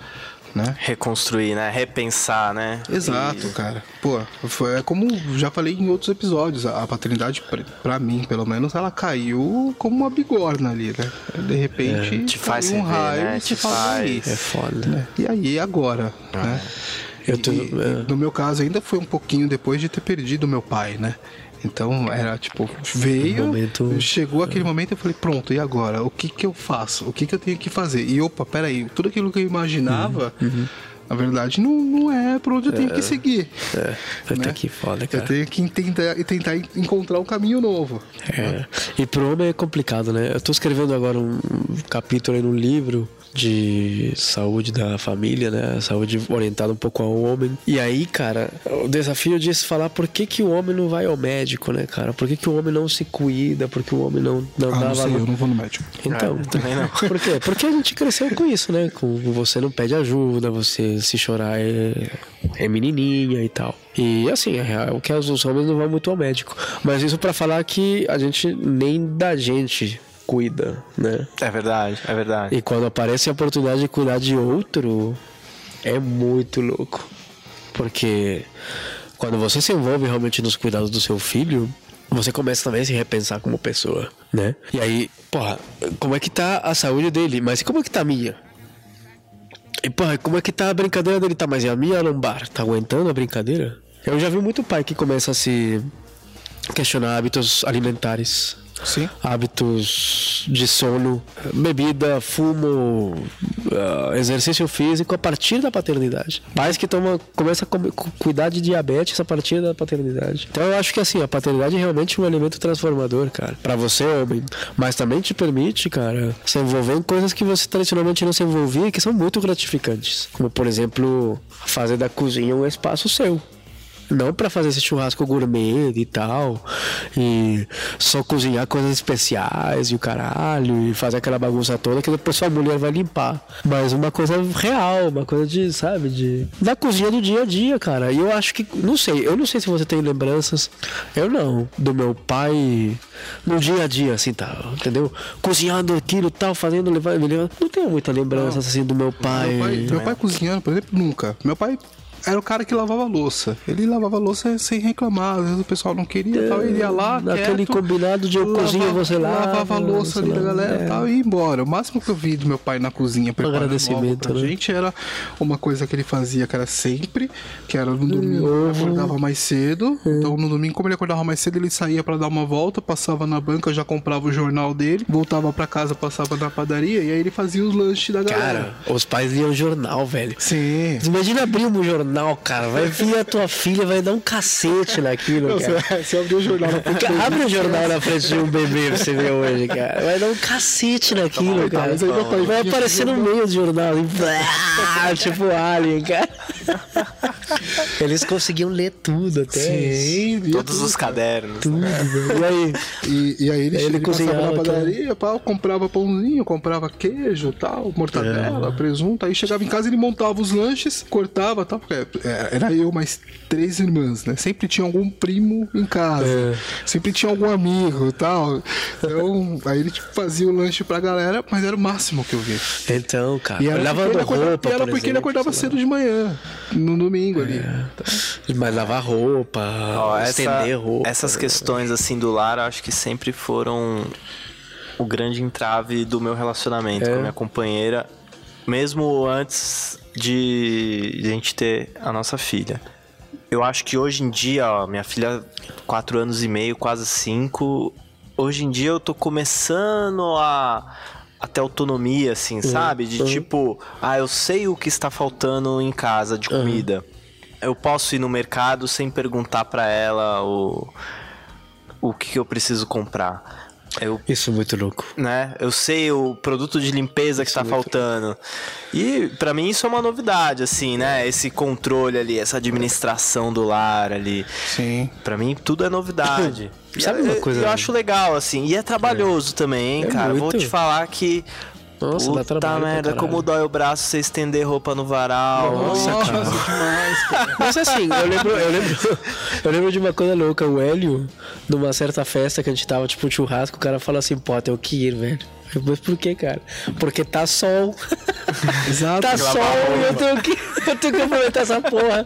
né? Reconstruir, né? Repensar, né? Exato, cara. Pô, foi, é como já falei em outros episódios, a a paternidade, pra- pra mim, pelo menos, ela caiu como uma bigorna ali, né? De repente, Te faz um rever, raio né? e Te fala, faz- "E aí?" É foda. né? E aí, e agora? né? Eu tô- E- e é. no meu caso, ainda foi um pouquinho depois de ter perdido meu pai, né? Então era tipo, veio, Um momento- chegou aquele momento eu falei, pronto, e agora? O que que eu faço? O que que eu tenho que fazer? E opa, peraí, tudo aquilo que eu imaginava, Uhum, na verdade, não, não é por onde eu tenho que seguir. É, puta né? que foda, Eu cara. tenho que tentar, tentar encontrar um caminho novo. É. E pro homem é complicado, né? Eu tô escrevendo agora um capítulo aí num livro de saúde da família, né? Saúde orientada um pouco ao homem. E aí, cara, o desafio de se falar por que, que o homem não vai ao médico, né, cara? Por que, que o homem não se cuida? Por que o homem não, não Ah, dá não sei, valor? eu não vou no médico. Então, É, também não. Por quê? Porque a gente cresceu com isso, né? Com você não pede ajuda, você se chorar é, é menininha e tal. E assim, é real que os homens não vão muito ao médico. Mas isso pra falar que a gente nem da gente cuida, né? É verdade, é verdade. E quando aparece a oportunidade de cuidar de outro, é muito louco. Porque quando você se envolve realmente nos cuidados do seu filho, você começa também a se repensar como pessoa, né? E aí, porra, como é que tá a saúde dele? Mas como é que tá a minha? E porra, como é que tá a brincadeira dele? Tá, mas e a minha lombar? Tá aguentando a brincadeira? Eu já vi muito pai que começa a se questionar hábitos alimentares Sim. hábitos de sono, bebida, fumo, ah, exercício físico a partir da paternidade. Pais que tomam, começam a come- cu- cuidar de diabetes a partir da paternidade. Então eu acho que assim, a paternidade é realmente um elemento transformador, cara. Pra você, homem. Mas também te permite, cara, se envolver em coisas que você tradicionalmente não se envolvia e que são muito gratificantes. Como, por exemplo, fazer da cozinha um espaço seu. Não pra fazer esse churrasco gourmet e tal. E só cozinhar coisas especiais e o caralho. E fazer aquela bagunça toda que depois sua mulher vai limpar. Mas uma coisa real, uma coisa de, sabe, de. Da cozinha do dia a dia, cara. E eu acho que. Não sei, eu não sei se você tem lembranças. Eu não. Do meu pai no dia a dia, assim, tal. Entendeu? Cozinhando aquilo tal, fazendo levar. Não tenho muita lembrança assim do meu pai. Meu pai, meu pai cozinhando, por exemplo, nunca. Meu pai era o cara que lavava louça. Ele lavava louça sem reclamar. Às vezes o pessoal não queria e tal. Ele ia lá, Naquele quieto, combinado de eu cozinho, você lava, Lavava a louça ali da galera é. e tal e ia embora. O máximo que eu vi do meu pai na cozinha preparando agradecimento, pra né? gente era uma coisa que ele fazia que era sempre, que era no domingo ele acordava mais cedo. Então no domingo, como ele acordava mais cedo, ele saía pra dar uma volta, passava na banca, já comprava o jornal dele, voltava pra casa, passava na padaria e aí ele fazia os lanches da galera. Cara, os pais liam jornal, velho. Sim. Imagina abrir um jornal, cara. Vai vir a tua filha, vai dar um cacete naquilo, cara. Você abriu o jornal na frente Cara, Abre o jornal na frente de um bebê pra você ver hoje, cara. Vai dar um cacete naquilo, cara. mas aí meu pai Vai aparecer no meio do jornal. assim, tipo Alien, cara. Eles conseguiam ler tudo até. Sim, Todos tudo, os cara. cadernos. Tudo. E aí? E, e aí ele, Aí ele cozinhava na aquilo. padaria, pau, comprava pãozinho, comprava queijo, tal, mortadela, presunto. Aí chegava em casa ele montava os lanches, cortava, tal, porque é, era eu mais três irmãs, né? Sempre tinha algum primo em casa, sempre tinha algum amigo, tal. Então, aí ele tipo, fazia o lanche pra galera, mas era o máximo que eu via. Então, cara. E era lavando ele acordava, roupa, e era por porque ele exemplo, acordava sei lá. cedo de manhã, no domingo ali. Mas lavar roupa, Ó, essa- estender roupa. essas questões assim do lar, acho que sempre foram o grande entrave do meu relacionamento É. com a minha companheira, mesmo antes de a gente ter a nossa filha. Eu acho que hoje em dia, ó, minha filha, quatro anos e meio, quase cinco. Hoje em dia eu tô começando a, a ter autonomia, assim, sabe? De tipo, ah, eu sei o que está faltando em casa de comida. eu posso ir no mercado sem perguntar pra ela o, o que eu preciso comprar. Eu Isso é muito louco. né? Eu sei o produto de limpeza que tá faltando. E pra mim isso é uma novidade, assim, né? Esse controle ali, essa administração do lar ali. Sim. Pra mim tudo é novidade. Sabe eu- uma eu- coisa- Eu acho legal, assim. E é trabalhoso também, hein, É cara? Vou muito. te falar que. Nossa, dá Puta trabalho pra merda, como dói o braço você estender roupa no varal. Nossa, Nossa, cara. demais, cara. Mas assim, eu lembro, eu lembro, eu lembro de uma coisa louca, o Hélio, numa certa festa que a gente tava, tipo, um churrasco, o cara falou assim, pô, tem que ir, velho. Eu, Mas por que, cara? Porque tá sol. Exato. Tá sol e eu tenho que, eu tenho que aproveitar essa porra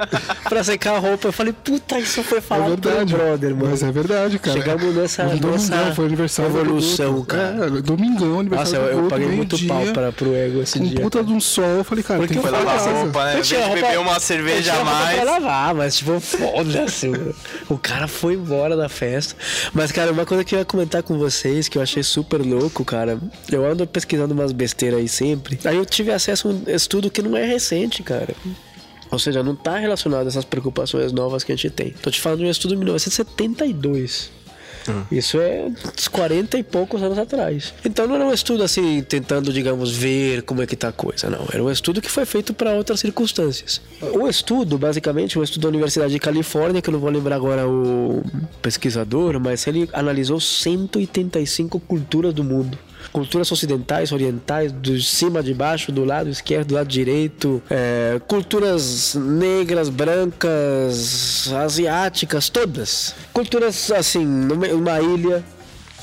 pra secar a roupa. Eu falei, puta, isso foi É falado pelo verdade. brother, mano. Mas é verdade, cara. Chegamos nessa, Um domingão, nessa foi aniversário do evolução, Guto. cara. É, domingão, Nossa, aniversário eu, do eu Guto, paguei muito meio-dia, pau pra, pro ego esse Com dia. puta de um sol, eu falei, cara, Porque tem que eu fazer falei, casa. roupa, né? Eu tinha roupa- beber uma eu cerveja a mais. Pra lavar, mas tipo, foda-se. mano. o cara foi embora da festa. Mas, cara, uma coisa que eu ia comentar com vocês, que eu achei super louco, cara. Eu ando pesquisando umas besteiras aí sempre. Aí eu tive acesso a um estudo que não é recente, cara. Ou seja, não tá relacionado a essas preocupações novas que a gente tem. Tô te falando de um estudo de 1972. Isso é uns 40 e poucos anos atrás. Então não era um estudo assim, tentando, digamos, ver como é que tá a coisa, não. Era um estudo que foi feito para outras circunstâncias. O estudo, basicamente, um estudo da Universidade de Califórnia, que eu não vou lembrar agora o pesquisador, mas ele analisou 185 culturas do mundo. Culturas ocidentais, orientais, do cima, de baixo, do lado esquerdo, do lado direito, é, culturas negras, brancas, asiáticas, todas. Culturas assim, numa uma ilha,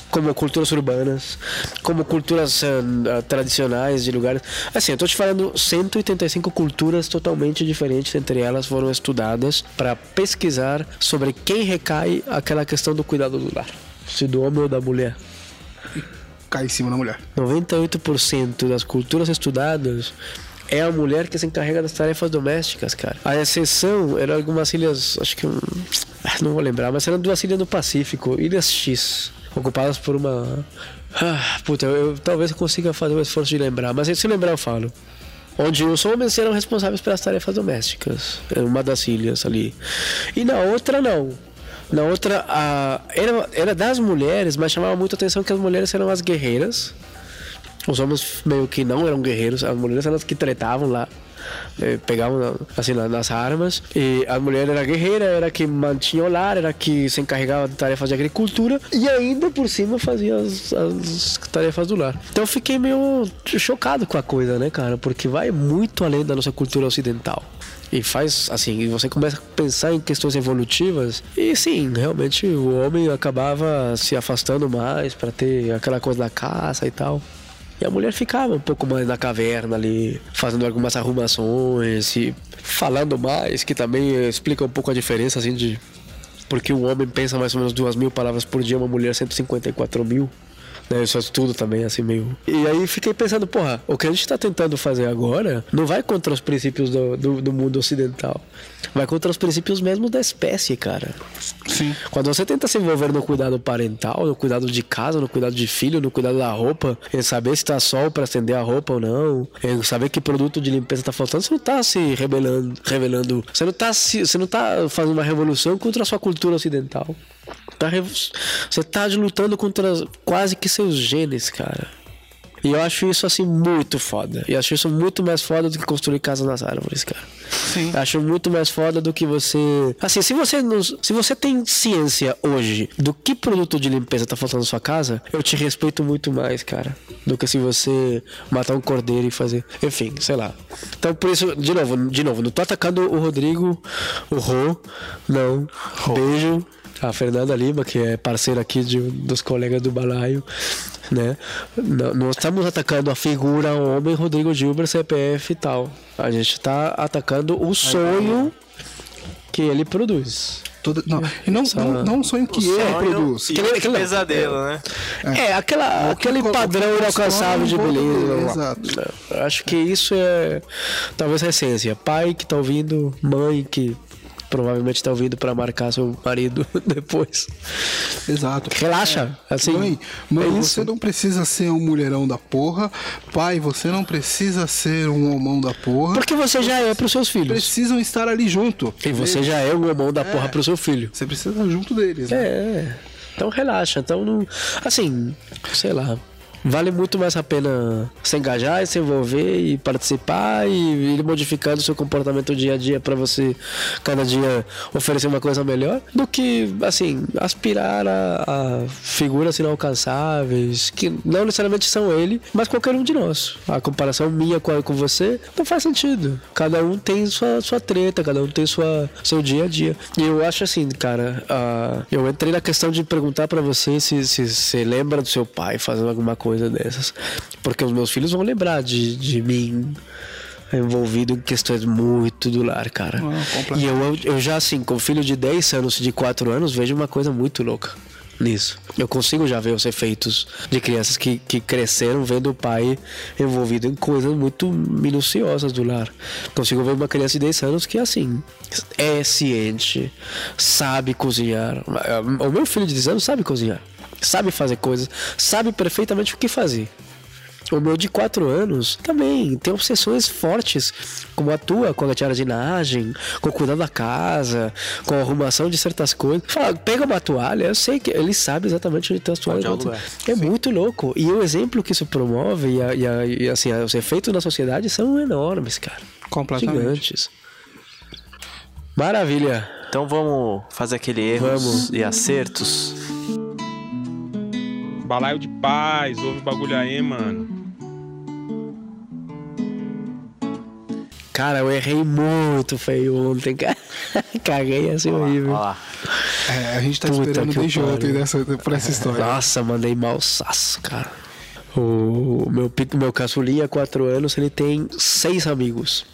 como culturas urbanas, como culturas ah, tradicionais de lugares. Assim, eu tô te falando 185 culturas totalmente diferentes entre elas foram estudadas para pesquisar sobre quem recai aquela questão do cuidado do lar, se do homem ou da mulher. Cai em cima da mulher. 98% das culturas estudadas é a mulher que se encarrega das tarefas domésticas, cara. A exceção eram algumas ilhas, acho que hum, não vou lembrar, mas eram duas ilhas no Pacífico, ilhas X, ocupadas por uma ah, puta, eu, eu talvez eu consiga fazer um esforço de lembrar, mas se lembrar eu falo. Onde os homens eram responsáveis pelas tarefas domésticas. Uma das ilhas ali. E na outra não. Na outra, a, era, era das mulheres, mas chamava muito a atenção que as mulheres eram as guerreiras. Os homens meio que não eram guerreiros, as mulheres eram as que tretavam lá. eh, Pegavam assim na- nas armas e a mulher era guerreira, era que mantinha o lar, era que se encarregava de tarefas de agricultura e ainda por cima fazia as, as tarefas do lar. Então eu fiquei meio chocado com a coisa, né, cara? Porque vai muito além da nossa cultura ocidental. E faz assim, você começa a pensar em questões evolutivas. E sim, realmente o homem acabava se afastando mais para ter aquela coisa da caça e tal. E a mulher ficava um pouco mais na caverna ali, fazendo algumas arrumações e falando mais, que também explica um pouco a diferença assim de porque o homem pensa mais ou menos duas mil palavras por dia, uma mulher 154 mil. Né, isso é tudo também, assim, meio. E aí fiquei pensando, porra, o que a gente tá tentando fazer agora não vai contra os princípios do, do, do mundo ocidental. Vai contra os princípios mesmo da espécie, cara. Sim. Quando você tenta se envolver no cuidado parental, no cuidado de casa, no cuidado de filho, no cuidado da roupa, em saber se tá sol para estender a roupa ou não, em saber que produto de limpeza tá faltando, você não tá se rebelando, revelando, você não tá se, você não tá fazendo uma revolução contra a sua cultura ocidental. Tá você tá lutando contra quase que seus genes, cara. E eu acho isso assim muito foda. E eu acho isso muito mais foda do que construir casas nas árvores, cara. Sim. Acho muito mais foda do que você. Assim, se você não... se você tem ciência hoje do que produto de limpeza tá faltando na sua casa, eu te respeito muito mais, cara, do que se você matar um cordeiro e fazer. Enfim, sei lá. Então por isso, de novo, de novo, não tô atacando o Rodrigo, o Rô, não. Beijo. A Fernanda Lima, que é parceira aqui de, dos colegas do Balaio, né? Não, não estamos atacando a figura homem Rodrigo Gilbert, CPF e tal. A gente está atacando o sonho que ele produz. Toda, não, e não, não, não um sonho que ele Sonho produz. e Aquele- aquele- pesadelo, né? É, aquela, aquele padrão que inalcançável de beleza. Exato. Eu Acho que isso é talvez a essência. Pai que tá ouvindo, mãe que provavelmente tá ouvindo pra marcar seu marido depois. Exato. Relaxa, assim. Mãe, mãe é você não precisa ser um mulherão da porra. Pai, você não precisa ser um homão da porra. Porque você já é pros seus filhos. Precisam estar ali junto. E você já é o homão da porra pro seu filho. Você precisa estar junto deles. né? É. Então relaxa. Então não. Assim, sei lá. Vale muito mais a pena se engajar e se envolver e participar e ir modificando o seu comportamento dia a dia para você cada dia oferecer uma coisa melhor do que assim aspirar a, a figuras inalcançáveis que não necessariamente são ele, mas qualquer um de nós. A comparação minha com, com você não faz sentido. Cada um tem sua, sua treta, cada um tem sua seu dia a dia. E eu acho assim, cara, ah, eu entrei na questão de perguntar pra você se se você lembra do seu pai fazendo alguma coisa dessas, porque os meus filhos vão lembrar de, de mim envolvido em questões muito do lar, cara. Ah, e eu, eu já assim, com filho de 10 anos, de 4 anos, vejo uma coisa muito louca nisso. Eu consigo já ver os efeitos de crianças que, que cresceram vendo o pai envolvido em coisas muito minuciosas do lar. Consigo ver uma criança de 10 anos que, assim, é ciente, sabe cozinhar. O meu filho de 10 anos sabe cozinhar, sabe fazer coisas, sabe perfeitamente o que fazer. O meu de 4 anos também tem obsessões fortes, como a tua, com a jardinagem, com o cuidado da casa, com a arrumação de certas coisas. Fala, pega uma toalha, eu sei que ele sabe exatamente onde tem as toalhas. É o lugar. É muito louco. E o exemplo que isso promove e, a- e a- e, assim, os efeitos na sociedade são enormes, cara. Completamente. Gigantes. Maravilha. Então vamos fazer aquele erros Vamos. e acertos. Balaio de paz, ouve o bagulho aí, mano. Cara, eu errei muito feio ontem, cara. Caguei assim Olha horrível. lá. É, a gente tá Puta esperando desde ontem dessa, por essa história. Nossa, mandei mal saço, cara. O meu, meu caçulinha, 4 anos, ele tem seis amigos.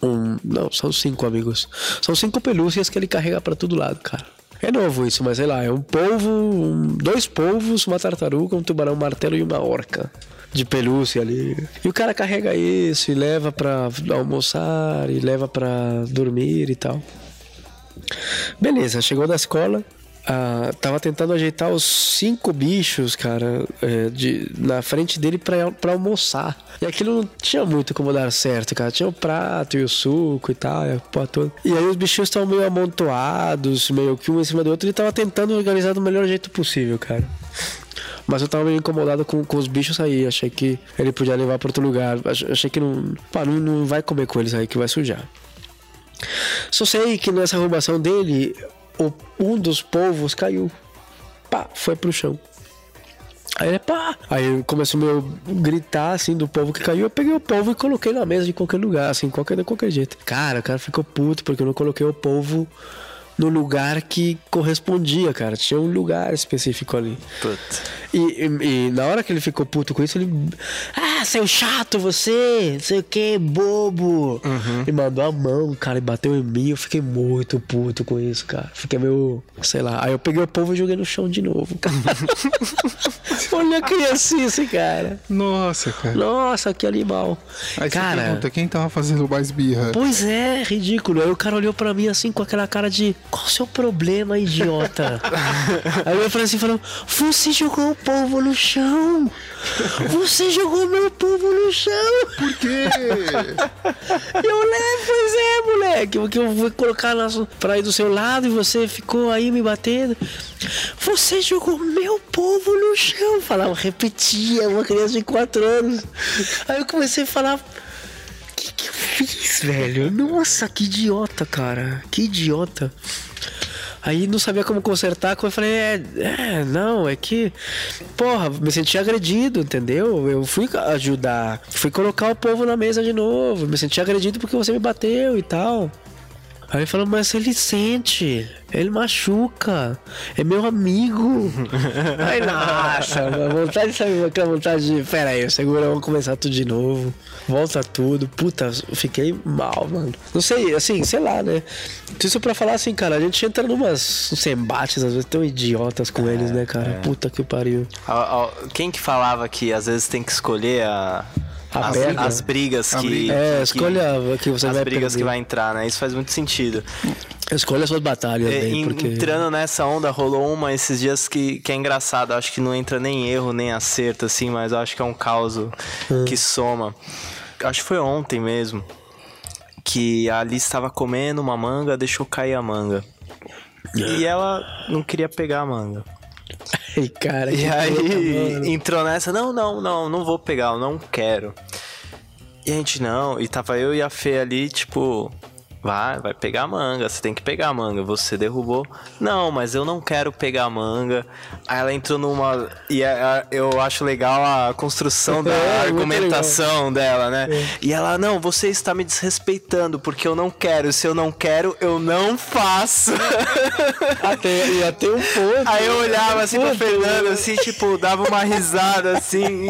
Um, não, são cinco amigos. São cinco pelúcias que ele carrega pra todo lado, cara. É novo isso, mas sei lá, é um polvo, um- dois polvos, uma tartaruga, um tubarão martelo e uma orca de pelúcia ali. E o cara carrega isso e leva pra almoçar e leva pra dormir e tal. Beleza, chegou da escola. Ah, tava tentando ajeitar os cinco bichos, cara, é, de, na frente dele pra, pra almoçar. E aquilo não tinha muito como dar certo, cara. Tinha o prato e o suco e tal, e a porra toda. E aí os bichinhos estavam meio amontoados, meio que um em cima do outro. Ele tava tentando organizar do melhor jeito possível, cara. Mas eu tava meio incomodado com, com os bichos aí. Achei que ele podia levar pra outro lugar. Ach- Achei que não, pá, não, não vai comer com eles aí, que vai sujar. Só sei que nessa arrumação dele, o- um dos polvos caiu. Pá, foi pro chão. Aí ele, pá! Aí começou a gritar assim do povo que caiu. Eu peguei o polvo e coloquei na mesa de qualquer lugar, assim, qualquer, de qualquer jeito. Cara, o cara ficou puto porque eu não coloquei o polvo no lugar que correspondia, cara. Tinha um lugar específico ali. Puta. E, e- e na hora que ele ficou puto com isso, ele. Ah, seu chato você! Não sei o que, bobo! E mandou a mão, cara, e bateu em mim. Eu fiquei muito puto com isso, cara. Fiquei meio. Sei lá. Aí eu peguei o povo e joguei no chão de novo, cara. Olha a criancice, cara. Nossa, cara. Nossa, que animal. Aí você cara. pergunta, quem tava fazendo mais birra? Pois é, ridículo. Aí o cara olhou pra mim assim com aquela cara de qual o seu problema, idiota? Aí eu falei assim, falou, você jogou o povo no chão! Você jogou meu povo no chão! Por quê? Eu levo, pois é, moleque, porque eu vou colocar na, su- pra ir do seu lado e você ficou aí me batendo. Você jogou meu povo no chão. Falava, repetia, uma criança de 4 anos. Aí eu comecei a falar. O que, que eu fiz, velho? Nossa, que idiota, cara. Que idiota. Aí não sabia como consertar, eu falei, é, é, não, é que, porra, me senti agredido, entendeu? Eu fui ajudar, fui colocar o povo na mesa de novo, me senti agredido porque você me bateu e tal. Aí ele falou, mas ele sente, ele machuca, é meu amigo. Aí, nossa, a vontade, sabe, aquela vontade de, pera aí, segura, vamos começar tudo de novo. Volta tudo, puta, fiquei mal, mano. Não sei, assim, sei lá, né? Isso pra falar assim, cara, a gente entra numas uns embates, às vezes, tão idiotas com eles, né, cara? Puta que pariu. Quem que falava que às vezes tem que escolher a, As, as brigas que. É, que- escolha que você as vai brigas perder. que vai entrar, né? Isso faz muito sentido. Escolha suas batalhas, É, bem, porque... Entrando nessa onda, rolou uma esses dias que, que é engraçado. Acho que não entra nem erro, nem acerto, assim, mas acho que é um caos que soma. Acho que foi ontem mesmo. Que a Alice estava comendo uma manga, deixou cair a manga. E ela não queria pegar a manga. Ai, cara, E aí entrou nessa, não, não, não, não vou pegar, eu não quero. E a gente não, e tava eu e a Fê ali, tipo, vai, vai pegar a manga, você tem que pegar a manga, você derrubou. Não, mas eu não quero pegar a manga. Aí ela entrou numa. E a- a- eu acho legal a construção da É, argumentação dela, né? E ela, não, você está me desrespeitando, porque eu não quero. Se eu não quero, eu não faço. Até, e até um ponto. Aí eu olhava assim pra Fernanda, né? assim, tipo, dava uma risada, assim,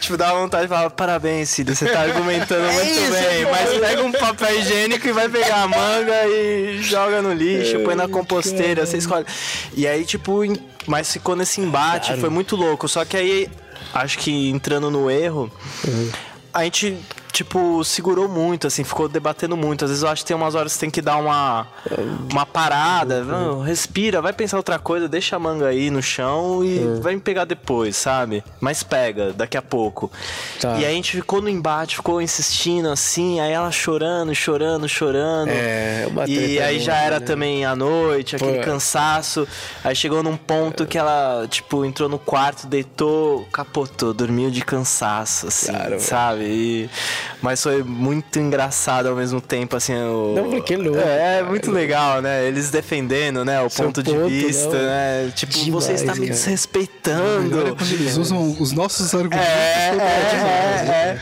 tipo, dava vontade de falar, parabéns, filho, você tá argumentando É muito bem, mas pega um papel higiênico e vai pegar a manga e joga no lixo, põe na composteira, você escolhe. E aí, tipo, mas ficou nesse embate, foi muito louco, só que aí, acho que entrando no erro, a gente, tipo, segurou muito, assim, ficou debatendo muito. Às vezes eu acho que tem umas horas que tem que dar uma, uma parada, não, respira, vai pensar outra coisa, deixa a manga aí no chão e vai me pegar depois, sabe? Mas pega, daqui a pouco. Tá. E aí a gente ficou no embate, ficou insistindo assim, aí ela chorando, chorando, chorando. É, uma E aí já era né? também à noite, aquele Pô. cansaço. Aí chegou num ponto que ela, tipo, entrou no quarto, deitou, capotou, dormiu de cansaço, assim, Cara, sabe? E- Mas foi muito engraçado ao mesmo tempo, assim. O... Não, porque é louco, É, cara. muito legal, né? Eles defendendo, né? O Seu ponto, de ponto, vista, não. né? Tipo, Demais, você está me desrespeitando. É quando eles usam os nossos argumentos. É, é,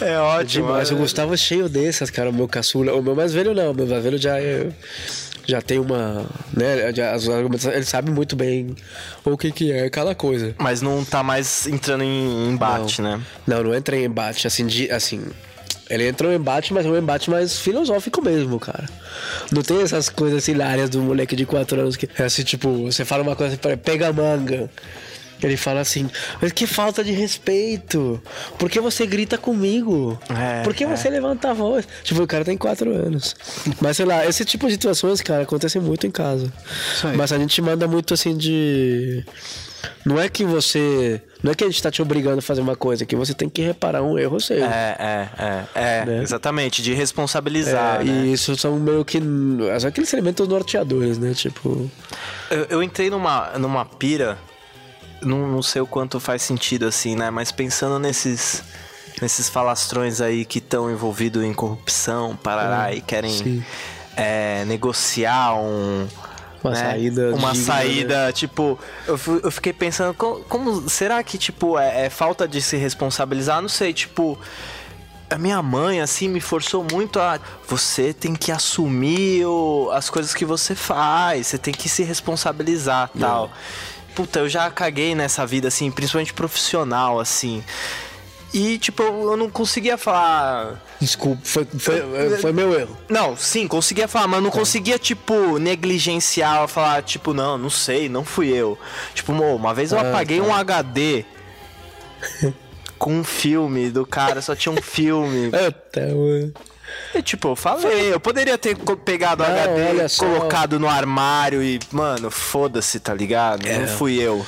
é, é, é ótimo. Demais, o Gustavo é cheio dessas, cara, o meu caçula. O meu mais velho não, o meu mais velho já é. Já tem uma. Né, já, as ele sabe muito bem o que, que é cada coisa. Mas não tá mais entrando em embate, né? Não, não entra em embate, assim, de, assim. Ele entra em embate, mas é um embate mais filosófico mesmo, cara. Não tem essas coisas hilárias do moleque de 4 anos que é assim, tipo, você fala uma coisa, pega a manga. Ele fala assim, mas que falta de respeito. Por que você grita comigo? É, Por que é. você levanta a voz? Tipo, o cara tem 4 anos. Mas sei lá, esse tipo de situações, cara, acontecem muito em casa. Mas a gente manda muito assim de. Não é que você. Não é que a gente tá te obrigando a fazer uma coisa, é que você tem que reparar um erro seu. É, é, é, é, Né? exatamente, de responsabilizar, É, né? E isso são meio que. São aqueles elementos norteadores, né? Tipo. Eu, eu entrei numa, numa pira, não, não sei o quanto faz sentido assim, né? Mas pensando nesses, nesses falastrões aí que estão envolvidos em corrupção, parará, e querem é, negociar um. Uma né? saída Uma digna, saída, tipo, eu, eu fiquei pensando, como, como- será que, tipo, é, é falta de se responsabilizar? Não sei, tipo. A minha mãe, assim, me forçou muito a. Você tem que assumir o- as coisas que você faz, você tem que se responsabilizar tal. Puta, eu já caguei nessa vida, assim, principalmente profissional, assim. E, tipo, eu não conseguia falar. Desculpa, foi, foi, foi meu erro. Não, sim, conseguia falar, mas não conseguia, tipo, negligenciar, falar, tipo, não, não sei, não fui eu. Tipo, uma vez eu Ah, apaguei tá. um HD com um filme do cara, só tinha um filme. Eita, mano. E, tipo, eu falei, eu poderia ter pegado o HD, olha só. colocado no armário e, mano, foda-se, tá ligado? É. Não fui eu.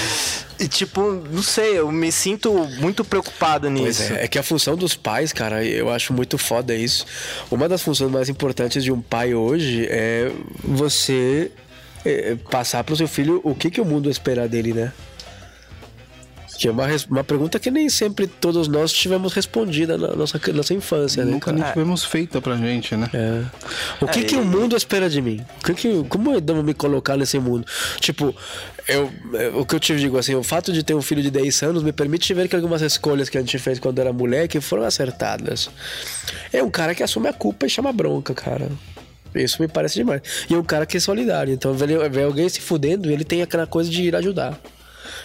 e, tipo, não sei, eu me sinto muito preocupado Pois nisso. é, é que a função dos pais, cara, eu acho muito foda isso. Uma das funções mais importantes de um pai hoje é você é, passar pro seu filho o que, que o mundo vai esperar dele, né? Que é uma, uma pergunta que nem sempre todos nós tivemos respondida na nossa, nossa infância, né? Nunca nem tivemos feita pra gente, né? É. O que, É, que o mundo espera de mim? O que que, como eu devo me colocar nesse mundo? Tipo, eu, eu- o que eu te digo assim, o fato de ter um filho de 10 anos me permite ver que algumas escolhas que a gente fez quando era moleque foram acertadas. É um cara que assume a culpa e chama bronca, cara. Isso me parece demais. E é um cara que é solidário. Então, ver, ver alguém se fudendo, ele tem aquela coisa de ir ajudar.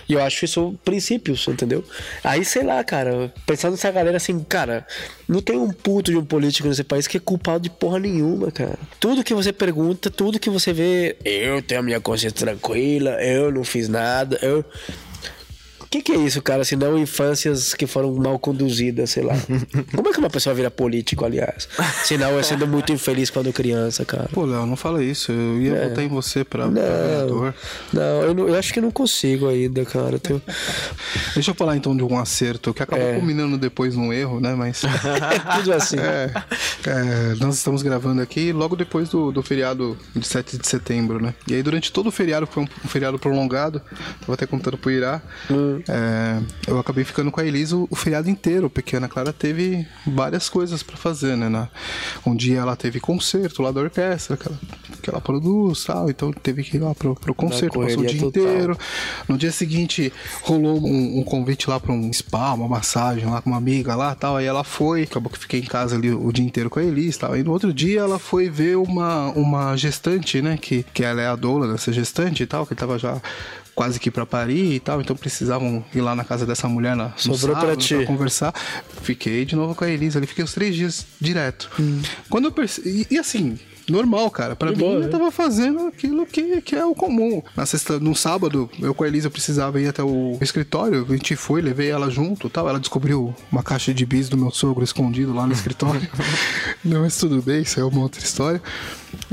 E eu acho isso princípios, entendeu? Aí, sei lá, cara, pensando nessa galera assim, cara, não tem um puto de um político nesse país que é culpado de porra nenhuma, cara. Tudo que você pergunta, tudo que você vê, eu tenho a minha consciência tranquila, eu não fiz nada, eu. Que, que é isso, cara? Se não infâncias que foram mal conduzidas, sei lá. Como é que uma pessoa vira político, aliás? Se não é sendo muito infeliz quando criança, cara. Pô, Léo, não fala isso. Eu ia É. votar em você pra, pra Não, vereador. não eu, não- eu acho que não consigo ainda, cara. Deixa eu falar então de um acerto que acabou É. culminando depois num erro, né? Mas. É tudo assim. É, é, nós estamos gravando aqui logo depois do, do feriado de 7 de setembro, né? E aí, durante todo o feriado, que foi um, um feriado prolongado, tava até contando pro Irá, é, eu acabei ficando com a Elisa o, o feriado inteiro, porque a Ana Clara teve várias coisas pra fazer, né? Na- um dia ela teve concerto lá da orquestra, que ela, que ela produz tal, então teve que ir lá pro, pro concerto, passou o dia total. inteiro. No dia seguinte, rolou um, um convite lá pra um spa, uma massagem lá com uma amiga lá tal. Aí ela foi, acabou que fiquei em casa ali o dia inteiro com a Elis tal. Aí no outro dia ela foi ver uma, uma gestante, né? Que, que ela é a doula dessa gestante e tal, que tava já quase que pra parir e tal, então precisavam ir lá na casa dessa mulher na, Sobrou pra sábado ti. conversar. Fiquei de novo com a Elisa ali, fiquei os três dias direto. Hum. Quando eu percebi. E, e assim. Normal, cara. Pra De mim, boa, eu né? tava fazendo aquilo que, que é o comum. Na sexta, no sábado, eu com a Elisa precisava ir até o escritório. A gente foi, levei ela junto tal. Ela descobriu uma caixa de bis do meu sogro escondido lá no escritório. Não, mas tudo bem, isso é uma outra história.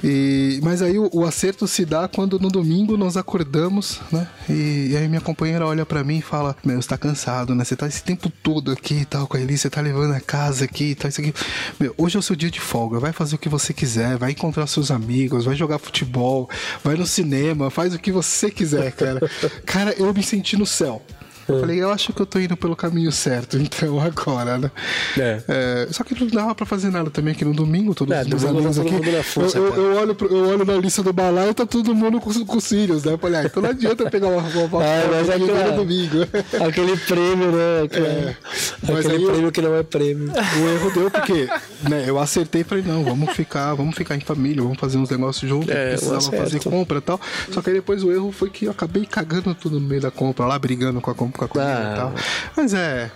E, mas aí o, o acerto se dá quando no domingo nós acordamos, né? E, e aí minha companheira olha pra mim e fala: Meu, você tá cansado, né? Você tá esse tempo todo aqui e tal com a Elisa, você tá levando a casa aqui e tal, isso aqui. Meu, hoje é o seu dia de folga, vai fazer o que você quiser, vai encontrar seus amigos, vai jogar futebol, vai no cinema, faz o que você quiser, cara. cara, eu me senti no céu. Eu falei, eu acho que eu tô indo pelo caminho certo, então, agora, né? É. É, só que não dava pra fazer nada também, que no domingo, todos É, os amigos tá aqui. força, eu, eu, eu olho, pro- eu olho na lista do balaio e tá todo mundo com, com cílios, né? Eu falei, ah, então não adianta pegar uma, uma, uma Ah, mas foto é aqui claro. no domingo. Aquele prêmio, né? Aquele, Mas aquele aí prêmio que não é prêmio. O erro deu porque, né, eu acertei e falei, não, vamos ficar, vamos ficar em família, vamos fazer uns negócios juntos, É, precisava fazer compra e tal. Só que aí depois o erro foi que eu acabei cagando tudo no meio da compra, lá brigando com a, com a comida Ah. e tal. Mas é,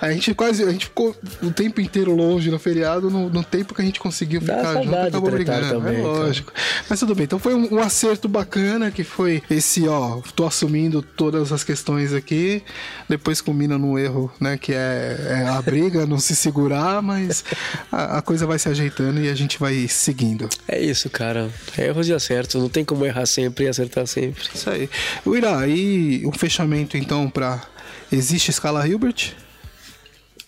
a gente quase, a gente ficou o tempo inteiro longe no feriado, no, no tempo que a gente conseguiu ficar junto, acabou brigando, também, é lógico. Mas tudo bem, então foi um, um acerto bacana que foi esse, ó, tô assumindo todas as questões aqui, depois combina num erro, né, que é, é a briga, não se segurar, mas a, a coisa vai se ajeitando e a gente vai seguindo. É isso, cara. Erros e acertos. Não tem como errar sempre e acertar sempre. Isso aí. Irá, e um fechamento então pra. Existe escala Hilbert?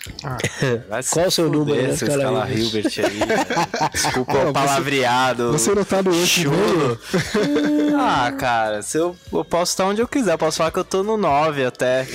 Se Qual o seu número na seu escala Hilbert? Aí. né? Desculpa Não, o palavreado. Você não tá no outro chulo. Ah, cara, se eu, eu posso estar onde eu quiser. Eu posso falar que eu tô no 9 até.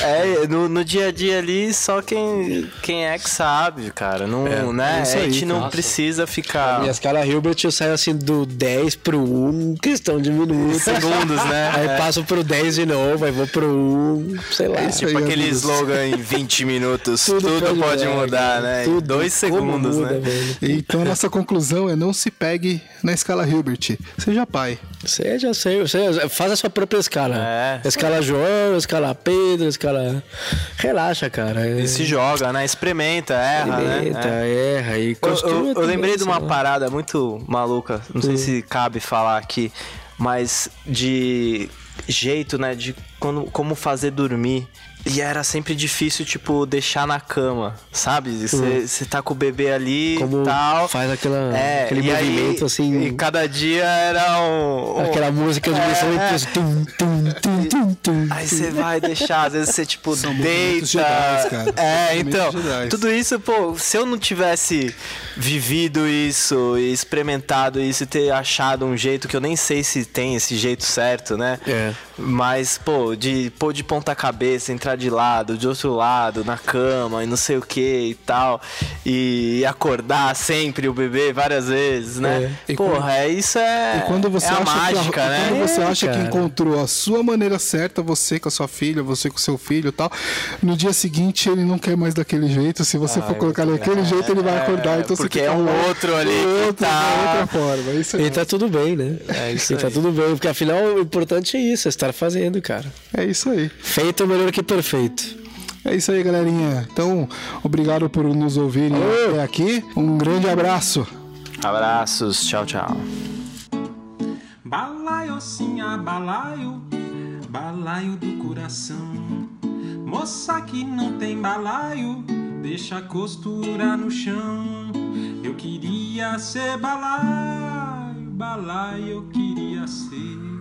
É, no, no dia a dia ali, só quem, quem é que sabe, cara. Não, É, né? é isso a aí, gente não cara. precisa ficar Minha escala Hilbert eu saio assim do 10 pro 1 em questão de minutos. segundos, né? Aí É. passo pro 10 de novo, aí vou pro 1, sei lá. isso Tipo aí, aquele amigos. slogan em 20 minutos, tudo, Tudo pode, mudar, mudar, cara. né? Em Tudo. dois Como segundos, muda, né? velho. Então a nossa conclusão é não se pegue na escala Hilbert. Seja pai. Seja, seja, seja, faz a sua própria escala. É. Escala João, escala Pedro, escala. Relaxa, cara. E se joga, né? Experimenta, erra, Experimenta, né? erra e Eu, construa. eu- eu lembrei de uma sei lá. parada muito maluca, não sei se cabe falar aqui, mas de jeito, né, de quando, como fazer dormir. E era sempre difícil, tipo, deixar na cama, sabe? Você tá com o bebê ali e tal. faz aquela, É, aquele e aí- movimento assim. E cada dia era um. um- Aquela música de É. impossível. Tum, tum, tum, tum, tum. Aí você vai deixar, às vezes você, tipo, São deita. Jedis, cara. É, então, Jedis. tudo isso, pô, se eu não tivesse vivido isso e experimentado isso e ter achado um jeito que eu nem sei se tem esse jeito certo, né? É. Mas, pô, de pôr de ponta cabeça, entrar de lado, de outro lado, na cama e não sei o que e tal. E acordar sempre o bebê várias vezes, né? É. Porra, é, isso é, E quando você é a acha, mágica, que, a- né? quando você É, acha que cara. encontrou a sua maneira certa, você com a sua filha, você com o seu filho e tal, no dia seguinte ele não quer mais daquele jeito. Se você for colocar daquele jeito, ele vai acordar. Então porque você é um outro ali que outro, tá- de outra forma. é Isso aí. E tá tudo bem, né? É isso E tá tudo bem, porque afinal o importante é isso, é estar fazendo, cara. É isso aí. Feito é melhor que perfeito. É isso aí, galerinha. Então, obrigado por nos ouvirem até aqui. Um grande abraço. Abraços, tchau, tchau. Balaio, sim, a balaio, balaio do coração. Moça que não tem balaio, deixa a costura no chão. Eu queria ser balaio, balaio eu queria ser.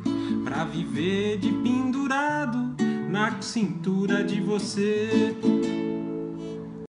Pra viver de pendurado na cintura de você.